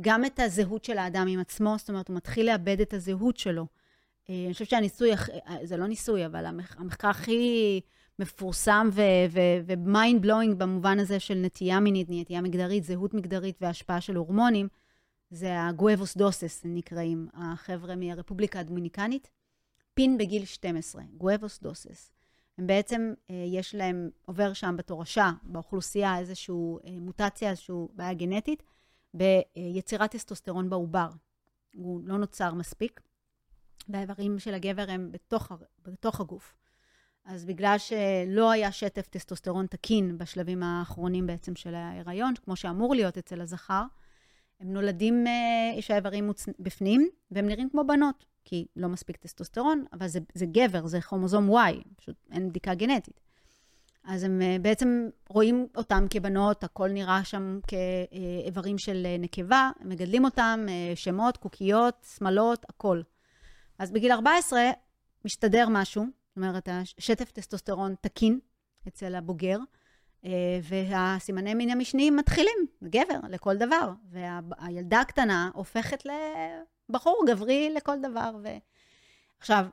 גם את הזהות של האדם עם עצמו, זאת אומרת, הוא מתחיל לאבד את הזהות שלו. אה, אני חושבת שהניסוי, אה, זה לא ניסוי, אבל המח- המחקר הכי מפורסם ו mind blowing במובן הזה של נטייה מינית, נטייה מגדרית, זהות מגדרית והשפעה של הורמונים, זה ה guevedoces, הם נקראים, החבר'ה מהרפובליקה הדומיניקנית. פין בגיל 12, guevedoces. הם בעצם, אה, יש להם, עובר שם בתורשה, באוכלוסייה, איזושהי מוטציה, איזושהי בעיה גנטית, ביצירת טסטוסטרון בעובר. הוא לא נוצר מספיק, והאיברים של הגבר הם בתוך, בתוך הגוף. אז בגלל שלא היה שטף טסטוסטרון תקין בשלבים האחרונים בעצם של ההיריון, כמו שאמור להיות אצל הזכר, הם נולדים, אה, יש האיברים מוצ... בפנים, והם נראים כמו בנות, כי לא מספיק טסטוסטרון, אבל זה, זה גבר, זה כרומוזום Y, פשוט אין בדיקה גנטית. אז הם אה, בעצם רואים אותם כבנות, הכל נראה שם כאיברים של אה, נקבה, מגדלים אותם, שמות, קוקיות, שמלות, הכל. אז בגיל 14 משתדר משהו, זאת אומרת, השטף טסטוסטרון תקין אצל הבוגר, אה, והסימני מין המשניים מתחילים, גבר, לכל דבר. והילדה הקטנה הופכת לבחור גברי לכל דבר. ו... עכשיו,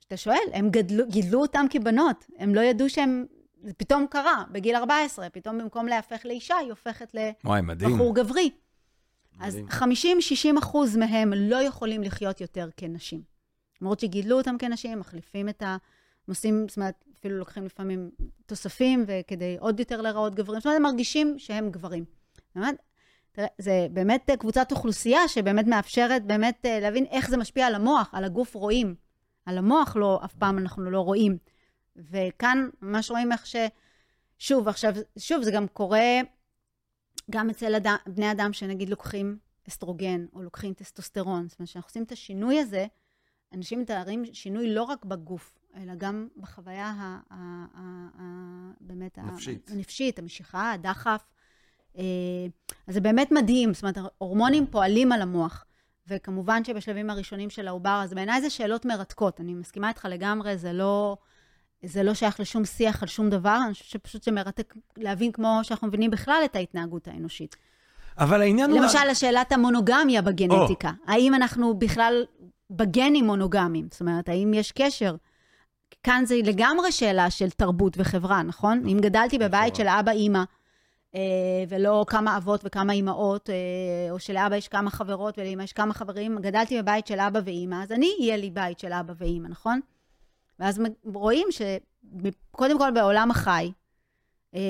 כשאתה שואל, הם גדלו, גידלו אותם כבנות, הם לא ידעו שהם... זה פתאום קרה, בגיל 14, פתאום במקום להפך לאישה, היא הופכת לבחור גברי. מדהים. אז 50-60 אחוז מהם לא יכולים לחיות יותר כנשים. למרות שגידלו אותם כנשים, מחליפים את ה... עושים, זאת אומרת, אפילו לוקחים לפעמים תוספים, וכדי עוד יותר להיראות גברים. זאת אומרת, הם מרגישים שהם גברים. באמת, תראה, זה באמת קבוצת אוכלוסייה שבאמת מאפשרת באמת אה, להבין איך זה משפיע על המוח, על הגוף רואים. על המוח לא, אף פעם אנחנו לא רואים. וכאן ממש רואים איך ש... שוב, עכשיו, שוב, זה גם קורה גם אצל אדם, בני אדם שנגיד לוקחים אסטרוגן או לוקחים טסטוסטרון. זאת אומרת, כשאנחנו עושים את השינוי הזה, אנשים מתארים שינוי לא רק בגוף, אלא גם בחוויה ה, ה, ה, ה, באמת נפשית. הנפשית, המשיכה, הדחף. אה, אז זה באמת מדהים, זאת אומרת, הורמונים פועלים על המוח. וכמובן שבשלבים הראשונים של העובר, אז בעיניי זה שאלות מרתקות. אני מסכימה איתך לגמרי, זה לא, זה לא שייך לשום שיח על שום דבר, אני חושבת שפשוט זה מרתק להבין כמו שאנחנו מבינים בכלל את ההתנהגות האנושית. אבל העניין הוא... למשל, שאלת המונוגמיה בגנטיקה. Oh. האם אנחנו בכלל בגנים מונוגמיים? זאת אומרת, האם יש קשר? כאן זה לגמרי שאלה של תרבות וחברה, נכון? אם גדלתי בבית של אבא, אימא, אה, ולא כמה אבות וכמה אימהות, אה, או שלאבא יש כמה חברות ולאמא יש כמה חברים, גדלתי בבית של אבא ואימא, אז אני אהיה לי בית של אבא ואימא, נכון? ואז רואים שקודם כל בעולם החי, אה,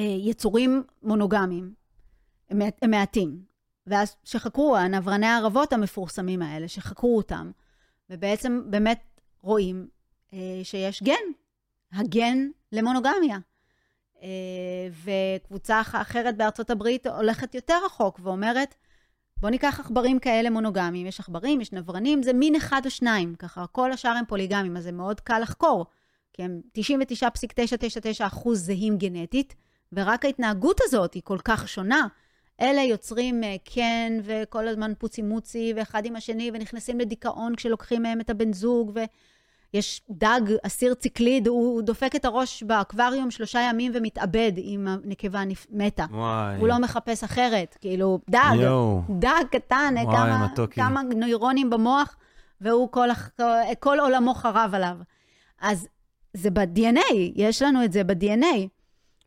יצורים מונוגמיים הם מעטים. ואז שחקרו, הנברני הערבות המפורסמים האלה, שחקרו אותם, ובעצם באמת רואים אה, שיש גן, הגן למונוגמיה. אה, וקבוצה אחרת בארצות הברית הולכת יותר רחוק ואומרת, בואו ניקח עכברים כאלה מונוגמיים, יש עכברים, יש נברנים, זה מין אחד או שניים, ככה. כל השאר הם פוליגמיים, אז זה מאוד קל לחקור, כי הם 99.999 אחוז זהים גנטית, ורק ההתנהגות הזאת היא כל כך שונה. אלה יוצרים כן, וכל הזמן פוצי מוצי, ואחד עם השני, ונכנסים לדיכאון כשלוקחים מהם את הבן זוג, ו... יש דג, אסיר ציקליד, הוא דופק את הראש באקווריום שלושה ימים ומתאבד אם הנקבה מתה. וואי. הוא לא מחפש אחרת, כאילו, דג, יו. דג קטן, וואי, כמה, כמה נוירונים במוח, והוא כל, כל עולמו חרב עליו. אז זה ב-DNA, יש לנו את זה ב-DNA.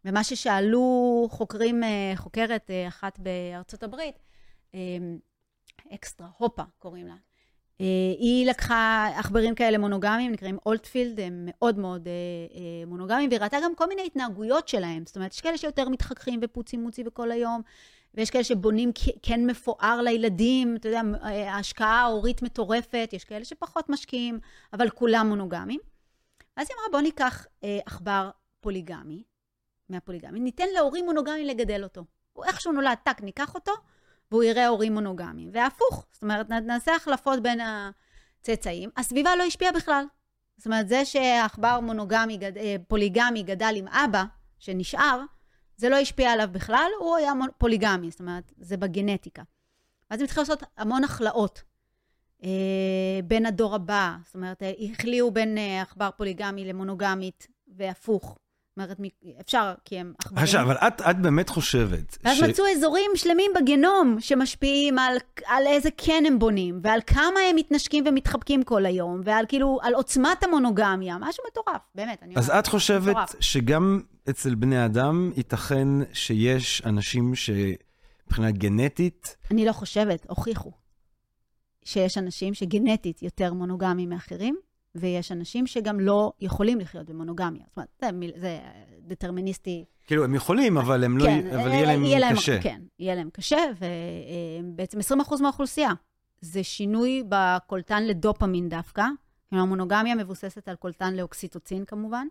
ומה ששאלו חוקרים, אה, חוקרת אה, אחת בארצות הברית, אה, אקסטרה, הופה קוראים לה, היא לקחה עכברים כאלה מונוגמיים, נקראים אולטפילד, הם מאוד מאוד אה, אה, מונוגמיים, והיא ראתה גם כל מיני התנהגויות שלהם. זאת אומרת, יש כאלה שיותר מתחככים ופוצי מוצי בכל היום, ויש כאלה שבונים כן מפואר לילדים, אתה יודע, ההשקעה ההורית מטורפת, יש כאלה שפחות משקיעים, אבל כולם מונוגמיים. ואז היא אמרה, בוא ניקח עכבר פוליגמי, מהפוליגמי, ניתן להורים מונוגמיים לגדל אותו. הוא איכשהו נולד, טק, ניקח אותו, והוא יראה הורים מונוגמיים. והפוך, זאת אומרת, נעשה החלפות בין הצאצאים, הסביבה לא השפיעה בכלל. זאת אומרת, זה שעכבר מונוגמי. אה, פוליגמי גדל עם אבא, שנשאר, זה לא השפיע עליו בכלל, הוא היה פוליגמי, זאת אומרת, זה בגנטיקה. ואז הם התחילו לעשות המון הכלאות אה, בין הדור הבא, זאת אומרת, החליאו בין אה, עכבר פוליגמי למונוגמית, והפוך. אומרת, אפשר, כי הם עכברים. עכשיו, אבל את, את באמת חושבת... ואז ש... מצאו אזורים שלמים בגנום שמשפיעים על, על איזה כן הם בונים, ועל כמה הם מתנשקים ומתחבקים כל היום, ועל כאילו, על עוצמת המונוגמיה, משהו מטורף, באמת. אני אז את חושבת מטורף. שגם אצל בני אדם ייתכן שיש אנשים שמבחינה גנטית... אני לא חושבת, הוכיחו שיש אנשים שגנטית יותר מונוגמיים מאחרים, ויש אנשים שגם לא יכולים לחיות במונוגמיה. זאת אומרת, זה, זה דטרמיניסטי. כאילו, הם יכולים, אבל הם לא... כן, אבל אה, יהיה להם יהיה קשה. כן, יהיה להם קשה, ובעצם 20% מהאוכלוסייה. זה שינוי בקולטן לדופמין דווקא. כלומר, המונוגמיה מבוססת על קולטן לאוקסיטוצין כמובן.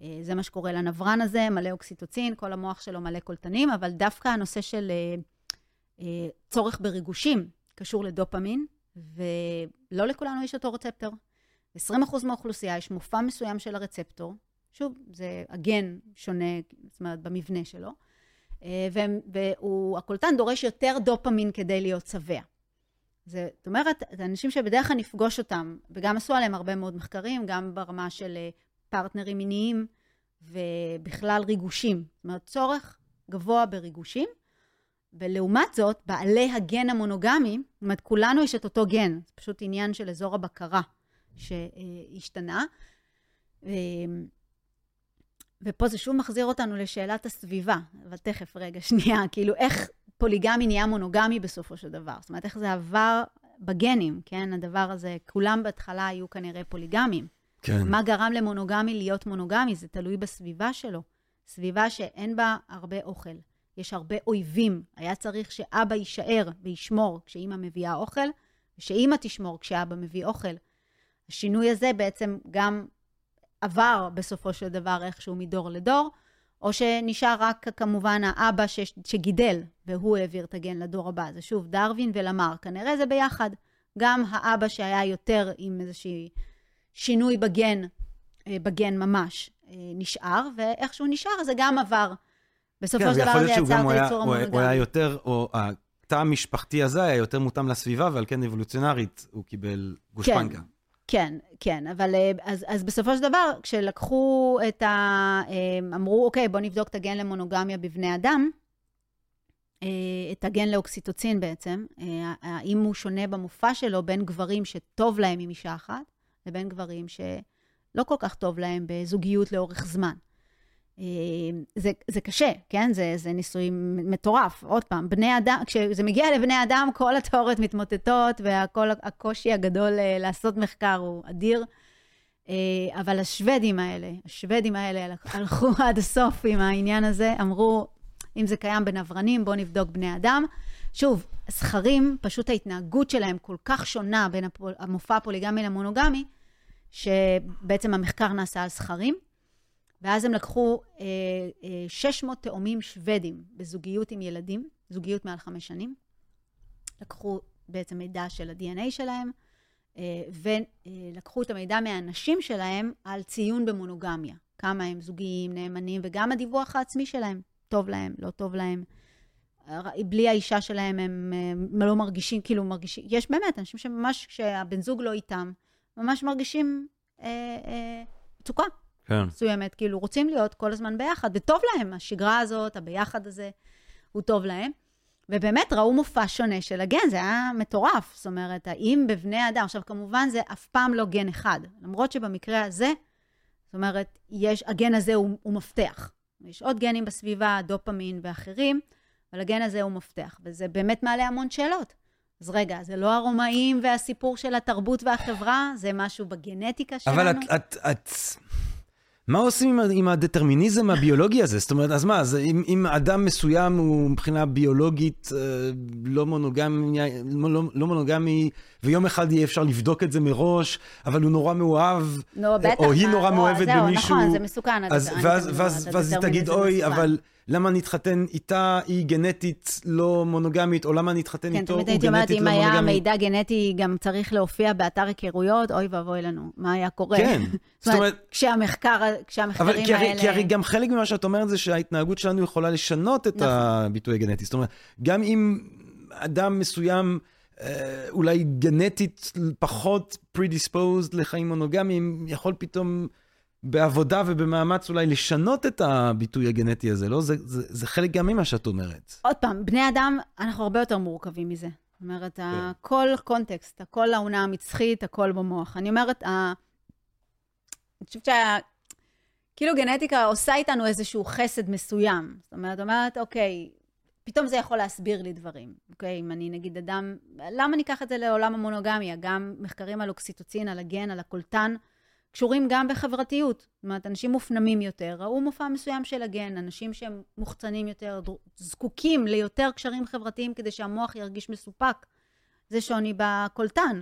אה, זה מה שקורה לנברן הזה, מלא אוקסיטוצין, כל המוח שלו מלא קולטנים, אבל דווקא הנושא של אה, אה, צורך בריגושים קשור לדופמין, ולא לכולנו יש אותו רצפטור. 20% מהאוכלוסייה יש מופע מסוים של הרצפטור, שוב, זה הגן שונה, זאת אומרת, במבנה שלו, אה, והקולטן דורש יותר דופמין כדי להיות שבע. זאת אומרת, זה אנשים שבדרך כלל נפגוש אותם, וגם עשו עליהם הרבה מאוד מחקרים, גם ברמה של אה, פרטנרים מיניים, ובכלל ריגושים. זאת אומרת, צורך גבוה בריגושים, ולעומת זאת, בעלי הגן המונוגמי, זאת אומרת, כולנו יש את אותו גן, זה פשוט עניין של אזור הבקרה שהשתנה. ופה זה שוב מחזיר אותנו לשאלת הסביבה, אבל תכף, רגע, שנייה, כאילו איך פוליגמי נהיה מונוגמי בסופו של דבר. זאת אומרת, איך זה עבר בגנים, כן? הדבר הזה, כולם בהתחלה היו כנראה פוליגמים. כן. מה גרם למונוגמי להיות מונוגמי? זה תלוי בסביבה שלו. סביבה שאין בה הרבה אוכל. יש הרבה אויבים. היה צריך שאבא יישאר וישמור כשאימא מביאה אוכל, ושאימא תשמור כשאבא מביא אוכל. השינוי הזה בעצם גם עבר בסופו של דבר איכשהו מדור לדור, או שנשאר רק כמובן האבא ש... שגידל, והוא העביר את הגן לדור הבא. זה שוב, דרווין ולמר, כנראה זה ביחד. גם האבא שהיה יותר עם איזושהי שינוי בגן, אה, בגן ממש, אה, נשאר, ואיכשהו נשאר, זה גם עבר. בסופו כן, של דבר זה יצר את היה- היצור הוא היה- המונוגמי. יותר, או התא המשפחתי הזה היה יותר מותאם לסביבה, ועל כן אבולוציונרית הוא קיבל גושפנקה. כן, כן, אבל אה, אז, אז בסופו של דבר, כשלקחו את ה... אה, אמרו, אוקיי, בואו נבדוק את הגן למונוגמיה בבני אדם, אה, את הגן לאוקסיטוצין בעצם, האם הוא שונה במופע שלו בין גברים שטוב להם עם אישה אחת, לבין גברים שלא כל כך טוב להם בזוגיות לאורך זמן. אה, זה, זה קשה, כן? זה, זה ניסוי מטורף. עוד פעם, בני אדם, כשזה מגיע לבני אדם, כל התיאוריות מתמוטטות, וכל הקושי הגדול אה, לעשות מחקר הוא אדיר. אה, אבל השוודים האלה, השוודים האלה הלכו עד הסוף עם העניין הזה, אמרו, אם זה קיים בנברנים, בואו נבדוק בני אדם. שוב, זכרים, פשוט ההתנהגות שלהם כל כך שונה בין המופע הפוליגמי למונוגמי, שבעצם המחקר נעשה על זכרים. ואז הם לקחו אה, אה, 600 תאומים שוודים בזוגיות עם ילדים, זוגיות מעל חמש שנים. לקחו בעצם מידע של ה-DNA שלהם, אה, ולקחו את המידע מהאנשים שלהם על ציון במונוגמיה. כמה הם זוגיים, נאמנים, וגם הדיווח העצמי שלהם. טוב להם, לא טוב להם. בלי האישה שלהם הם, הם לא מרגישים, כאילו מרגישים, יש באמת אנשים שממש, כשהבן זוג לא איתם, ממש מרגישים אה, אה, מצוקה. כן. מסוימת, כאילו רוצים להיות כל הזמן ביחד, וטוב להם, השגרה הזאת, הביחד הזה, הוא טוב להם. ובאמת ראו מופע שונה של הגן, זה היה מטורף. זאת אומרת, האם בבני אדם, עכשיו כמובן זה אף פעם לא גן אחד, למרות שבמקרה הזה, זאת אומרת, יש, הגן הזה הוא, הוא מפתח. יש עוד גנים בסביבה, דופמין ואחרים, אבל הגן הזה הוא מפתח, וזה באמת מעלה המון שאלות. אז רגע, זה לא הרומאים והסיפור של התרבות והחברה, זה משהו בגנטיקה שלנו? אבל את, את, את... מה עושים עם, עם הדטרמיניזם הביולוגי הזה? זאת אומרת, אז מה, אז אם, אם אדם מסוים הוא מבחינה ביולוגית אה, לא מונוגמי, לא, לא מונוגמי, ויום אחד יהיה אפשר לבדוק את זה מראש, אבל הוא נורא מאוהב, נו, בטח. או היא נורא לא, מאוהבת זהו, במישהו. נכון, זה מסוכן. אז, ואז, ואז, היא תגיד, אוי, מסוכן." אבל למה נתחתן איתה, היא גנטית לא מונוגמית, או למה נתחתן כן, איתו, תמיד הוא הייתי אומרת, גנטית אם לא היה. מידע גנטי גם צריך להופיע באתר היכרויות, אוי ואבוי לנו, מה היה קורה? כן, זאת אומרת, כשהמחקר, אבל כשהמחקרים כי הרי, האלה... כי הרי גם חלק ממה שאת אומרת זה שההתנהגות שלנו יכולה לשנות את נכון. הביטוי הגנטי. זאת אומרת, גם אם אדם מסוים אה, אולי גנטית פחות predisposed לחיים מונוגמיים, יכול פתאום בעבודה ובמאמץ אולי לשנות את הביטוי הגנטי הזה, לא? זה, זה, זה חלק גם ממה שאת אומרת. עוד פעם, בני אדם, אנחנו הרבה יותר מורכבים מזה. זאת אומרת, הכל קונטקסט, הכל העונה המצחית, הכל במוח. אני אומרת, ה... אני חושבת שה... כאילו גנטיקה עושה איתנו איזשהו חסד מסוים. זאת אומרת, אומרת, אוקיי, פתאום זה יכול להסביר לי דברים, אוקיי? אם אני נגיד אדם, למה ניקח את זה לעולם המונוגמיה? גם מחקרים על אוקסיטוצין, על הגן, על הקולטן, קשורים גם בחברתיות. זאת אומרת, אנשים מופנמים יותר, ראו מופע מסוים של הגן, אנשים שהם מוחצנים יותר, זקוקים ליותר קשרים חברתיים כדי שהמוח ירגיש מסופק. זה שוני בקולטן.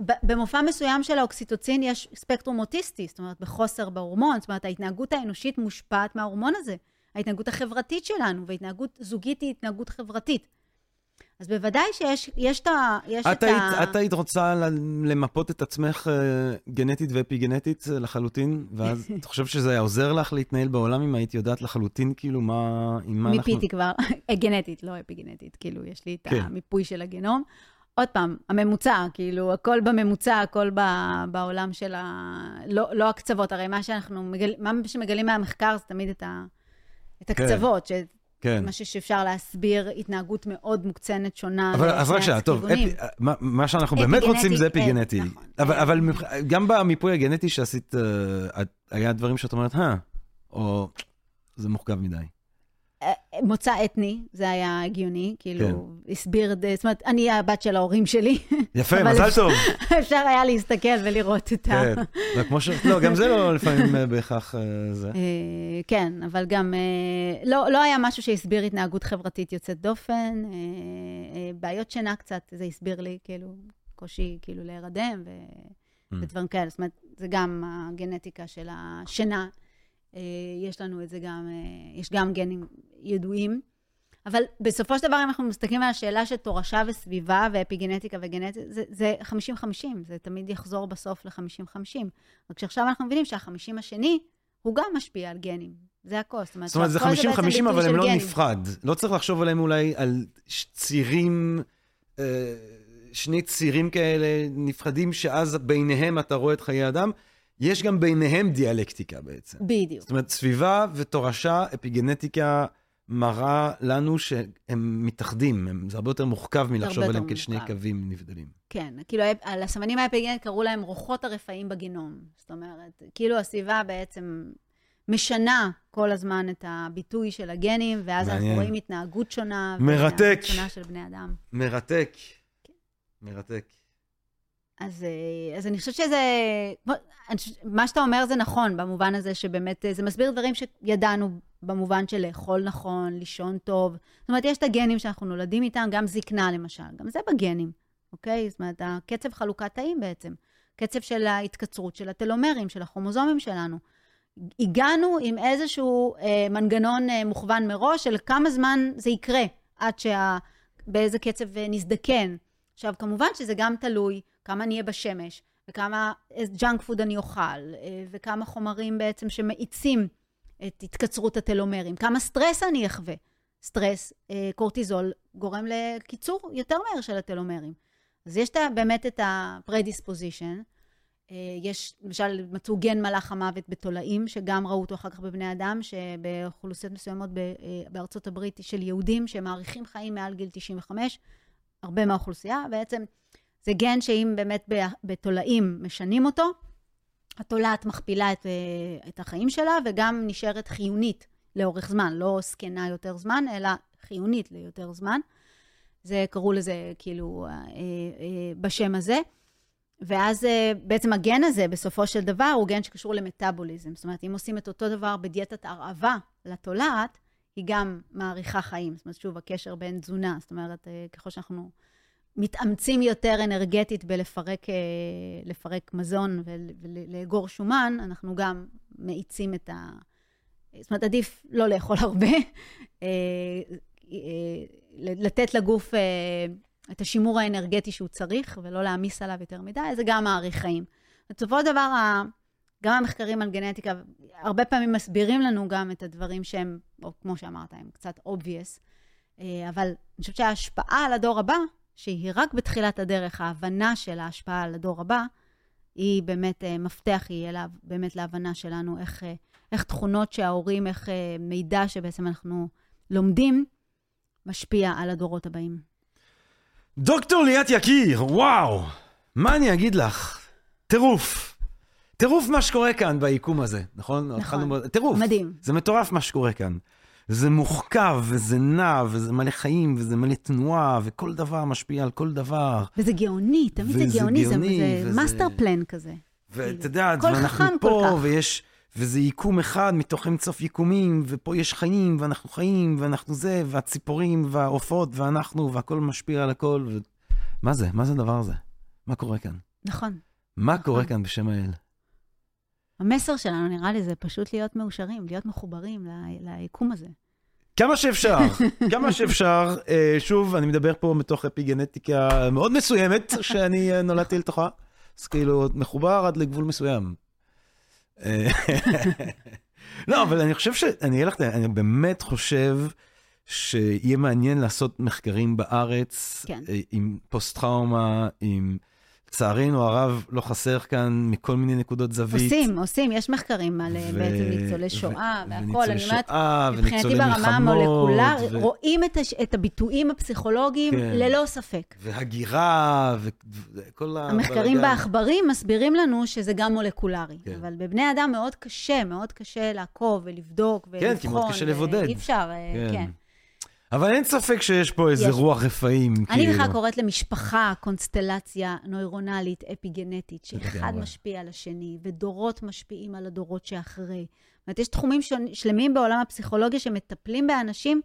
במופע מסוים של האוקסיטוצין יש ספקטרום אוטיסטי, זאת אומרת, בחוסר בהורמון, זאת אומרת, ההתנהגות האנושית מושפעת מההורמון הזה. ההתנהגות החברתית שלנו, והתנהגות זוגית היא התנהגות חברתית. אז בוודאי שיש יש את ה... יש את, את, ה... את היית רוצה למפות את עצמך uh, גנטית ואפי-גנטית uh, לחלוטין, ואז את חושב שזה היה עוזר לך להתנהל בעולם אם היית יודעת לחלוטין, כאילו, מה... מה אנחנו... מיפיתי כבר, גנטית, לא אפי-גנטית, כאילו, יש לי את כן. המיפוי של הגנום. עוד פעם, הממוצע, כאילו, הכל בממוצע, הכל ב, בעולם של ה... לא, לא הקצוות, הרי מה שאנחנו, מגל... מה שמגלים מהמחקר זה תמיד את, ה... את כן. הקצוות, כן. כן. משהו שאפשר להסביר התנהגות מאוד מוקצנת, שונה. אבל אז רק שנייה, טוב, אפי, מה, מה שאנחנו באמת רוצים זה אפי גנטי. נכון. אבל, אבל גם במיפוי הגנטי שעשית, אה, היה דברים שאת אומרת, אה, או זה מורכב מדי. מוצא אתני, זה היה הגיוני, כאילו, כן. הסביר, זאת אומרת, אני הבת של ההורים שלי. יפה, מזל טוב. אפשר היה להסתכל ולראות את ה... כן, כמו ש... לא, גם זה לא לפעמים אה, בהכרח אה, זה. אה, כן, אבל גם לא, לא היה משהו שהסביר התנהגות חברתית יוצאת דופן, בעיות שינה קצת, זה הסביר לי, כאילו, קושי כאילו להירדם mm. ודברים כאלה. זאת אומרת, זה גם הגנטיקה של השינה. אה, יש לנו את זה גם, אה, יש גם גנים ידועים. אבל בסופו של דבר, אם אנחנו מסתכלים על השאלה של תורשה וסביבה ואפיגנטיקה וגנטיקה, זה 50-50, זה תמיד יחזור בסוף ל-50-50. רק שעכשיו אנחנו מבינים שה-50 השני, הוא גם משפיע על גנים. זה הכל. זאת אומרת, זאת אומרת זה 50-50, אבל הם לא גנים. נפרד. לא צריך לחשוב עליהם אולי על צירים, אה, שני צירים כאלה נפרדים, שאז ביניהם אתה רואה את חיי אדם. יש גם ביניהם דיאלקטיקה בעצם. בדיוק. זאת אומרת, סביבה ותורשה, אפיגנטיקה מראה לנו שהם מתאחדים, הם, זה הרבה יותר מורכב מלחשוב עליהם כשני קווים נבדלים. כן, כאילו על הסמנים האפיגנטיים קראו להם רוחות הרפאים בגינום. זאת אומרת, כאילו הסביבה בעצם משנה כל הזמן את הביטוי של הגנים, ואז מעניין. אנחנו רואים התנהגות שונה. מרתק. שונה של בני אדם. מרתק. כן. מרתק. אז, אה, אז אני חושבת שזה, מה שאתה אומר זה נכון, במובן הזה שבאמת אה, זה מסביר דברים שידענו במובן של לאכול נכון, לישון טוב. זאת אומרת, יש את הגנים שאנחנו נולדים איתם, גם זקנה למשל, גם זה בגנים, אוקיי? זאת אומרת, הקצב חלוקת תאים בעצם, קצב של ההתקצרות של הטלומרים, של הכרומוזומים שלנו. הגענו עם איזשהו אה, מנגנון אה, מוכוון מראש של כמה זמן זה יקרה, עד שה... קצב אה, נזדקן. עכשיו, כמובן שזה גם תלוי כמה אני אהיה בשמש, וכמה junk food אני אוכל, אה, וכמה חומרים בעצם שמאיצים את התקצרות הטלומרים, כמה סטרס אני אחווה. סטרס, אה, קורטיזול, גורם לקיצור יותר מהר של הטלומרים. אז יש באמת את ה-predispposition. אה, יש, למשל, מצאו גן מלאך המוות בתולעים, שגם ראו אותו אחר כך בבני אדם, שבאוכלוסיות מסוימות בארצות הברית של יהודים, שמאריכים חיים מעל גיל 95, הרבה מהאוכלוסייה, בעצם זה גן שאם באמת בתולעים משנים אותו, התולעת מכפילה את, אה, את החיים שלה וגם נשארת חיונית לאורך זמן, לא זקנה יותר זמן, אלא חיונית ליותר זמן. זה, קראו לזה כאילו אה, אה, בשם הזה. ואז בעצם הגן הזה, בסופו של דבר, הוא גן שקשור למטאבוליזם. זאת אומרת, אם עושים את אותו דבר בדיאטת הרעבה לתולעת, היא גם מאריכה חיים. זאת אומרת, שוב, הקשר בין תזונה, זאת אומרת, ככל שאנחנו מתאמצים יותר אנרגטית בלפרק אה, מזון ולאגור שומן, אנחנו גם מאיצים את ה... זאת אומרת, עדיף לא לאכול הרבה, אה, אה, לתת לגוף את השימור האנרגטי שהוא צריך, ולא להעמיס עליו יותר מדי, זה גם מאריך חיים. בסופו של דבר, גם המחקרים על גנטיקה, הרבה פעמים מסבירים לנו גם את הדברים שהם, או כמו שאמרת, הם קצת obvious, אבל אני חושבת שההשפעה על הדור הבא, שהיא רק בתחילת הדרך, ההבנה של ההשפעה על הדור הבא, היא באמת אה, מפתח יהיה לה, באמת להבנה שלנו איך, אה, איך תכונות שההורים, איך אה, מידע שבעצם אנחנו לומדים, משפיע על הדורות הבאים. דוקטור ליאת יקיר, וואו, מה אני אגיד לך? טירוף. טירוף מה שקורה כאן ביקום הזה, נכון? נכון, טירוף. מדהים. זה מטורף מה שקורה כאן. זה מורכב, וזה נע, וזה מלא חיים, וזה מלא תנועה, וכל דבר משפיע על כל דבר. וזה גאוני, תמיד וזה זה גאוני, גאוני, זה וזה- master plan כזה. ואתה יודע, הכל ואנחנו כל פה, כך. ויש, וזה יקום אחד מתוך אינסוף יקומים, ופה יש חיים, ואנחנו חיים, ואנחנו זה, והציפורים, והעופות, ואנחנו, והכל משפיע על הכל. ו... מה זה? מה זה הדבר הזה? מה קורה כאן? נכון. מה קורה נכון. כאן בשם האל? המסר שלנו, נראה לי, זה פשוט להיות מאושרים, להיות מחוברים ל- ליקום הזה. כמה שאפשר, כמה שאפשר. אה, שוב, אני מדבר פה מתוך אפיגנטיקה מאוד מסוימת, שאני אה, נולדתי לתוכה. אז כאילו, מחובר עד לגבול מסוים. אה, לא, אבל אני חושב ש... אני אגיד לך, אני באמת חושב שיהיה מעניין לעשות מחקרים בארץ, כן. עם פוסט-טראומה, עם... לצערנו הרב לא חסר כאן מכל מיני נקודות זווית. עושים, עושים, יש מחקרים על אה, ו- בעצם ניצולי שואה והכול. וניצולי אני אומרת, שואה, מבחינתי וניצולי ברמה מלחמות, המולקולרית, ו- רואים את, הש... את הביטויים הפסיכולוגיים כן. ללא ספק. והגירה, וכל ה... המחקרים בעכברים מסבירים לנו שזה גם מולקולרי, כן. אבל בבני אדם מאוד קשה, מאוד קשה לעקוב ולבדוק ולבחון. כן, כי מאוד קשה לבודד. אי אפשר, אה, כן. אבל אין ספק שיש פה איזה יש. רוח רפאים, אני כאילו. בכלל קוראת למשפחה קונסטלציה נוירונלית אפיגנטית, שאחד. משפיע על השני, ודורות משפיעים על הדורות שאחרי. זאת אומרת, יש תחומים שלמים בעולם הפסיכולוגיה שמטפלים באנשים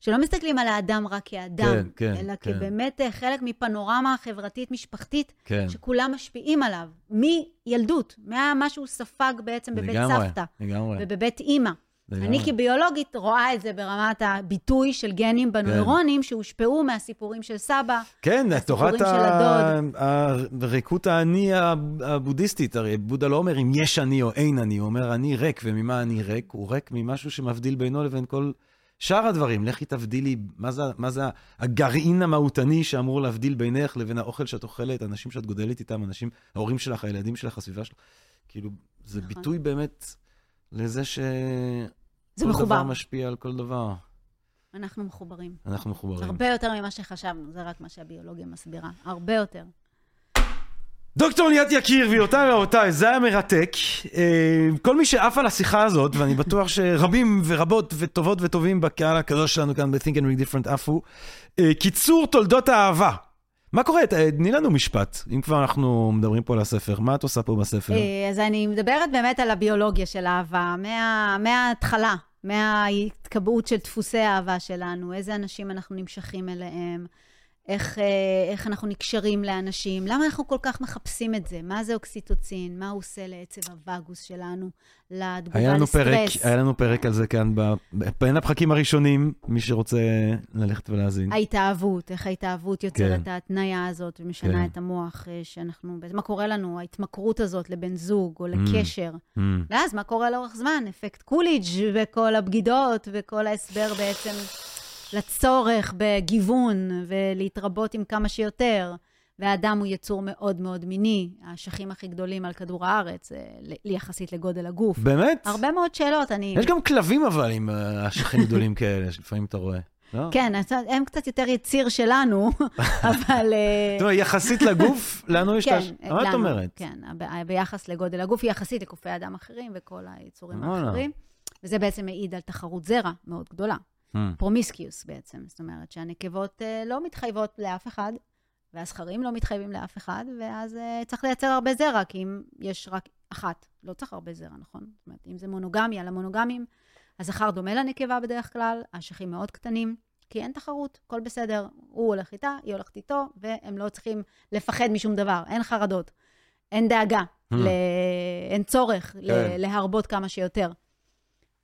שלא מסתכלים על האדם רק כאדם, כן, כן, אלא כן. כבאמת אה, חלק מפנורמה חברתית-משפחתית, כן, שכולם משפיעים עליו, מילדות, ממה שהוא ספג בעצם בבית לגמרי, סבתא לגמרי. ובבית אימא. לגמרי. אני כביולוגית רואה את זה ברמת הביטוי של גנים בנוירונים שהושפעו מהסיפורים של סבא. כן, תורת הריקות האני הבודהיסטית, הרי בודה לא אומר אם יש אני או אין אני, הוא אומר אני ריק, וממה אני ריק? הוא ריק ממשהו שמבדיל בינו לבין כל שאר הדברים. לכי תבדילי, מה זה, מה זה הגרעין המהותני שאמור להבדיל בינך לבין האוכל שאת אוכלת, אנשים שאת גודלת איתם, אנשים, ההורים שלך, הילדים שלך, הסביבה שלך. כאילו, זה נכון. ביטוי באמת לזה ש... זה כל מחובר. דבר משפיע על כל דבר. אנחנו מחוברים. אנחנו מחוברים. הרבה יותר ממה שחשבנו, זה רק מה שהביולוגיה מסבירה. הרבה יותר. דוקטור ליאת יקיר, גבירותיי ורבותיי, זה היה מרתק. אה, כל מי שעף על השיחה הזאת, ואני בטוח שרבים ורבות וטובות וטובים בקהל הקדוש שלנו כאן ב-Think and Read Different עפו. אה, קיצור תולדות האהבה. מה קורה? ת- תני לנו משפט, אם כבר אנחנו מדברים פה על הספר. מה את עושה פה בספר? אה, אז אני מדברת באמת על הביולוגיה של אהבה, מה, מההתחלה, מההתקבעות של דפוסי האהבה שלנו, איזה אנשים אנחנו נמשכים אליהם, איך, אה, איך אנחנו נקשרים לאנשים, למה אנחנו כל כך מחפשים את זה, מה זה אוקסיטוצין, מה הוא עושה לעצב הווגוס שלנו, לתגובה היה לסטרס. פרק, היה לנו פרק על זה כאן, בין הפרקים הראשונים, מי שרוצה ללכת ולהאזין. ההתאהבות, איך ההתאהבות יוצרת כן. את ההתניה הזאת ומשנה כן. את המוח, אה, שאנחנו, מה קורה לנו, ההתמכרות הזאת לבן זוג או Mm. לקשר. Mm, ואז מה קורה לאורך זמן? אפקט קוליג' וכל הבגידות וכל ההסבר בעצם לצורך בגיוון ולהתרבות עם כמה שיותר. והאדם הוא יצור מאוד מאוד מיני, האשכים הכי גדולים על כדור הארץ, אה, יחסית לגודל הגוף. באמת? הרבה מאוד שאלות, אני... יש גם כלבים אבל עם אה, אשכים גדולים כאלה, שלפעמים אתה רואה. לא? כן, הם קצת יותר יציר שלנו, אבל... אה, זאת אומרת, יחסית לגוף, לנו יש כן, הש... מה את לנו, אומרת? כן, ביחס לגודל הגוף, יחסית לקופי אדם אחרים וכל היצורים. האחרים. וזה בעצם מעיד על תחרות זרע מאוד גדולה. Hmm. promiscuous בעצם, זאת אומרת שהנקבות אה, לא מתחייבות לאף אחד, והזכרים לא מתחייבים לאף אחד, ואז אה, צריך לייצר הרבה זרע, כי אם יש רק אחת, לא צריך הרבה זרע, נכון? זאת אומרת, אם זה מונוגמיה, למונוגמים, הזכר דומה לנקבה בדרך כלל, האשכים מאוד קטנים, כי אין תחרות, הכל בסדר. הוא הולך איתה, היא הולכת איתו, והם לא צריכים לפחד משום דבר, אין חרדות, אין דאגה, Hmm. ל... אין צורך ל... כן. להרבות כמה שיותר.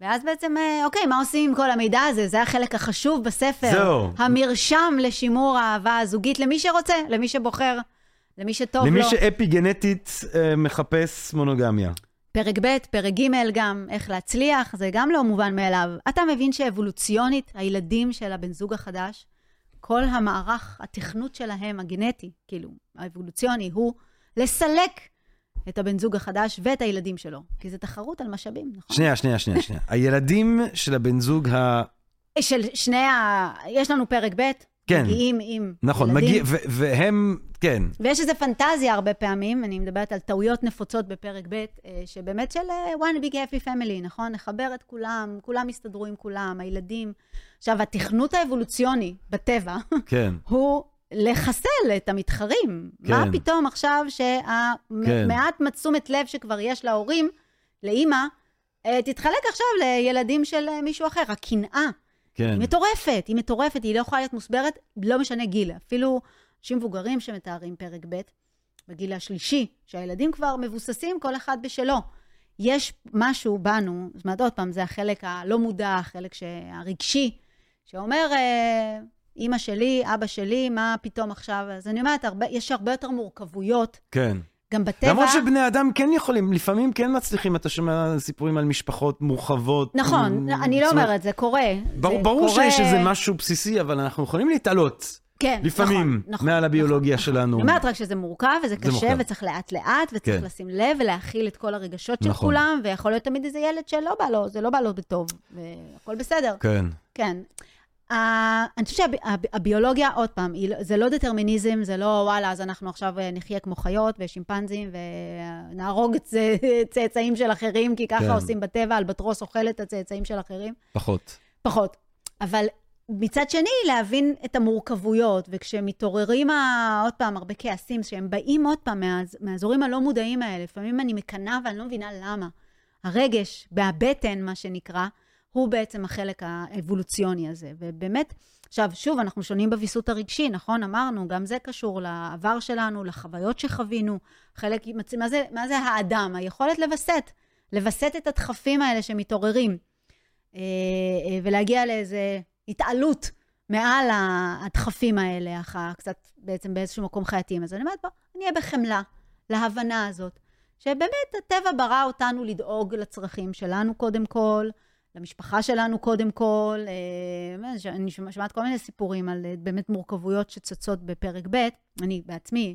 ואז בעצם, אה, אוקיי, מה עושים עם כל המידע הזה? זה החלק החשוב בספר. זהו. המרשם לשימור האהבה הזוגית למי שרוצה, למי שבוחר, למי שטוב למי לו. שאפי גנטית אה, מחפש מונוגמיה. פרק ב', פרק ג' גם, איך להצליח, זה גם לא מובן מאליו. אתה מבין שאבולוציונית, הילדים של הבן זוג החדש, כל המערך, התכנות שלהם, הגנטי, כאילו, האבולוציוני, הוא לסלק את הבן זוג החדש ואת הילדים שלו. כי זה תחרות על משאבים, נכון? שנייה, שנייה, שנייה, שנייה. הילדים של הבן זוג ה... של שני ה... יש לנו פרק ב', כן. מגיעים עם נכון, ילדים. מגיע, ו- והם, כן, ויש איזו פנטזיה הרבה פעמים, אני מדברת על טעויות נפוצות בפרק ב', אה, שבאמת של אה, one big happy family, נכון? נחבר את כולם, כולם יסתדרו עם כולם, הילדים. עכשיו, התכנות האבולוציוני בטבע כן, הוא לחסל את המתחרים. כן. מה פתאום עכשיו כן. שהמעט תשומת לב שכבר יש להורים, לאימא, אה, תתחלק עכשיו לילדים של אה, מישהו אחר. הקנאה כן, היא מטורפת, היא מטורפת, היא לא יכולה להיות מוסברת, לא משנה גיל. אפילו אנשים מבוגרים שמתארים פרק ב', בגיל השלישי, שהילדים כבר מבוססים, כל אחד בשלו. יש משהו בנו, זאת אומרת, עוד פעם, זה החלק הלא מודע, החלק הרגשי, שאומר, אה, אימא שלי, אבא שלי, מה פתאום עכשיו? אז אני אומרת, הרבה, יש הרבה יותר מורכבויות, כן. גם בטבע. למרות שבני אדם כן יכולים, לפעמים כן מצליחים, אתה שומע סיפורים על משפחות מורחבות. נכון, מ- אני לא אומרת, זה קורה. ברור, זה ברור קורה... שיש איזה משהו בסיסי, אבל אנחנו יכולים להתעלות. כן, לפעמים, נכון, נכון, מעל הביולוגיה נכון, שלנו. אני אומרת רק שזה מורכב, וזה קשה, מורכב. וצריך לאט-לאט, וצריך כן. לשים לב ולהכיל את כל הרגשות של נכון. כולם, ויכול להיות תמיד איזה ילד שלא בא לו, זה לא בא לו בטוב, והכל בסדר. כן, כן. ה- אני חושבת שהביולוגיה, עוד פעם, לא- זה לא דטרמיניזם, זה לא וואלה, אז אנחנו עכשיו אה, נחיה כמו חיות ושימפנזים ונהרוג צאצאים של אחרים, כי ככה כן. עושים בטבע, אלבטרוס אוכל את הצאצאים של אחרים. פחות. פחות. אבל מצד שני, להבין את המורכבויות, וכשמתעוררים, ה- עוד פעם, הרבה כעסים, שהם באים עוד פעם מהאז- מהאזורים הלא מודעים האלה, לפעמים אני מקנאה ואני לא מבינה למה. הרגש, מהבטן, מה שנקרא, הוא בעצם החלק האבולוציוני הזה. ובאמת, עכשיו, שוב, אנחנו שונים בוויסות הרגשי, נכון? אמרנו, גם זה קשור לעבר שלנו, לחוויות שחווינו. חלק, מה זה, מה זה האדם? היכולת לווסת, לווסת את הדחפים האלה שמתעוררים. אה, אה, ולהגיע לאיזה התעלות מעל הדחפים האלה, אך קצת בעצם באיזשהו מקום חייתיים. אז אני אומרת, בוא, אני אהיה בחמלה להבנה הזאת, שבאמת הטבע ברא אותנו לדאוג לצרכים שלנו קודם כל, למשפחה שלנו קודם כל. אה, אני שומע- שומעת כל מיני סיפורים על אה, באמת מורכבויות שצצות בפרק ב', אני בעצמי.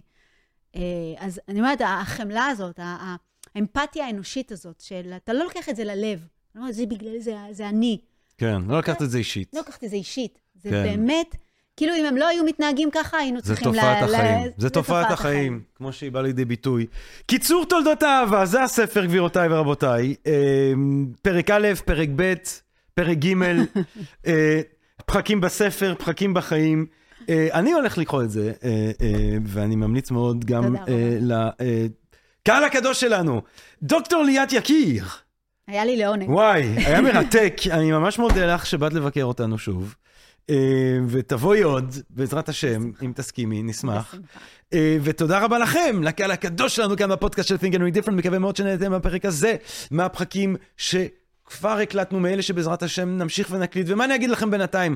אה, אז אני אומרת, החמלה הזאת, האמפתיה האנושית הזאת, של אתה לא לוקח את זה ללב. אומרת, זה בגלל זה, זה אני. כן, לא לקחת את זה אישית. לא לקחת את זה אישית. זה כן. באמת, כאילו אם הם לא היו מתנהגים ככה, היינו זה צריכים... תופעת ל- ל- החיים. זה תופעת החיים, כמו שהיא באה לידי ביטוי. קיצור תולדות האהבה, זה הספר, גבירותיי ורבותיי. אה, פרק א', פרק ב', פרק ג', אה, פרקים בספר, פרקים בחיים. אה, אני הולך לקרוא את זה, אה, ואני ממליץ מאוד גם לקהל הקדוש שלנו, דוקטור ליאת יקיר. היה לי לעונג. וואי, היה מרתק. אני ממש מודה לך שבאת לבקר אותנו שוב. אה, ותבואי עוד, בעזרת השם, אם תסכימי, נשמח. אה, ותודה רבה לכם, לקהל הקדוש שלנו כאן בפודקאסט של Think and Read Different, מקווה מאוד שנהנתם מהפרק הזה, מהפרקים שכבר הקלטנו, מאלה שבעזרת השם נמשיך ונקליט. ומה אני אגיד לכם בינתיים?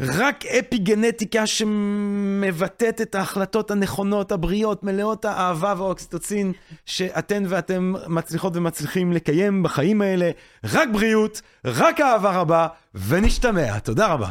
רק אפי גנטיקה שמבטאת את ההחלטות הנכונות, הבריאות, מלאות האהבה והאוקסיטוצין שאתן ואתם מצליחות ומצליחים לקיים בחיים האלה. רק בריאות, רק אהבה רבה, ונשתמע. תודה רבה.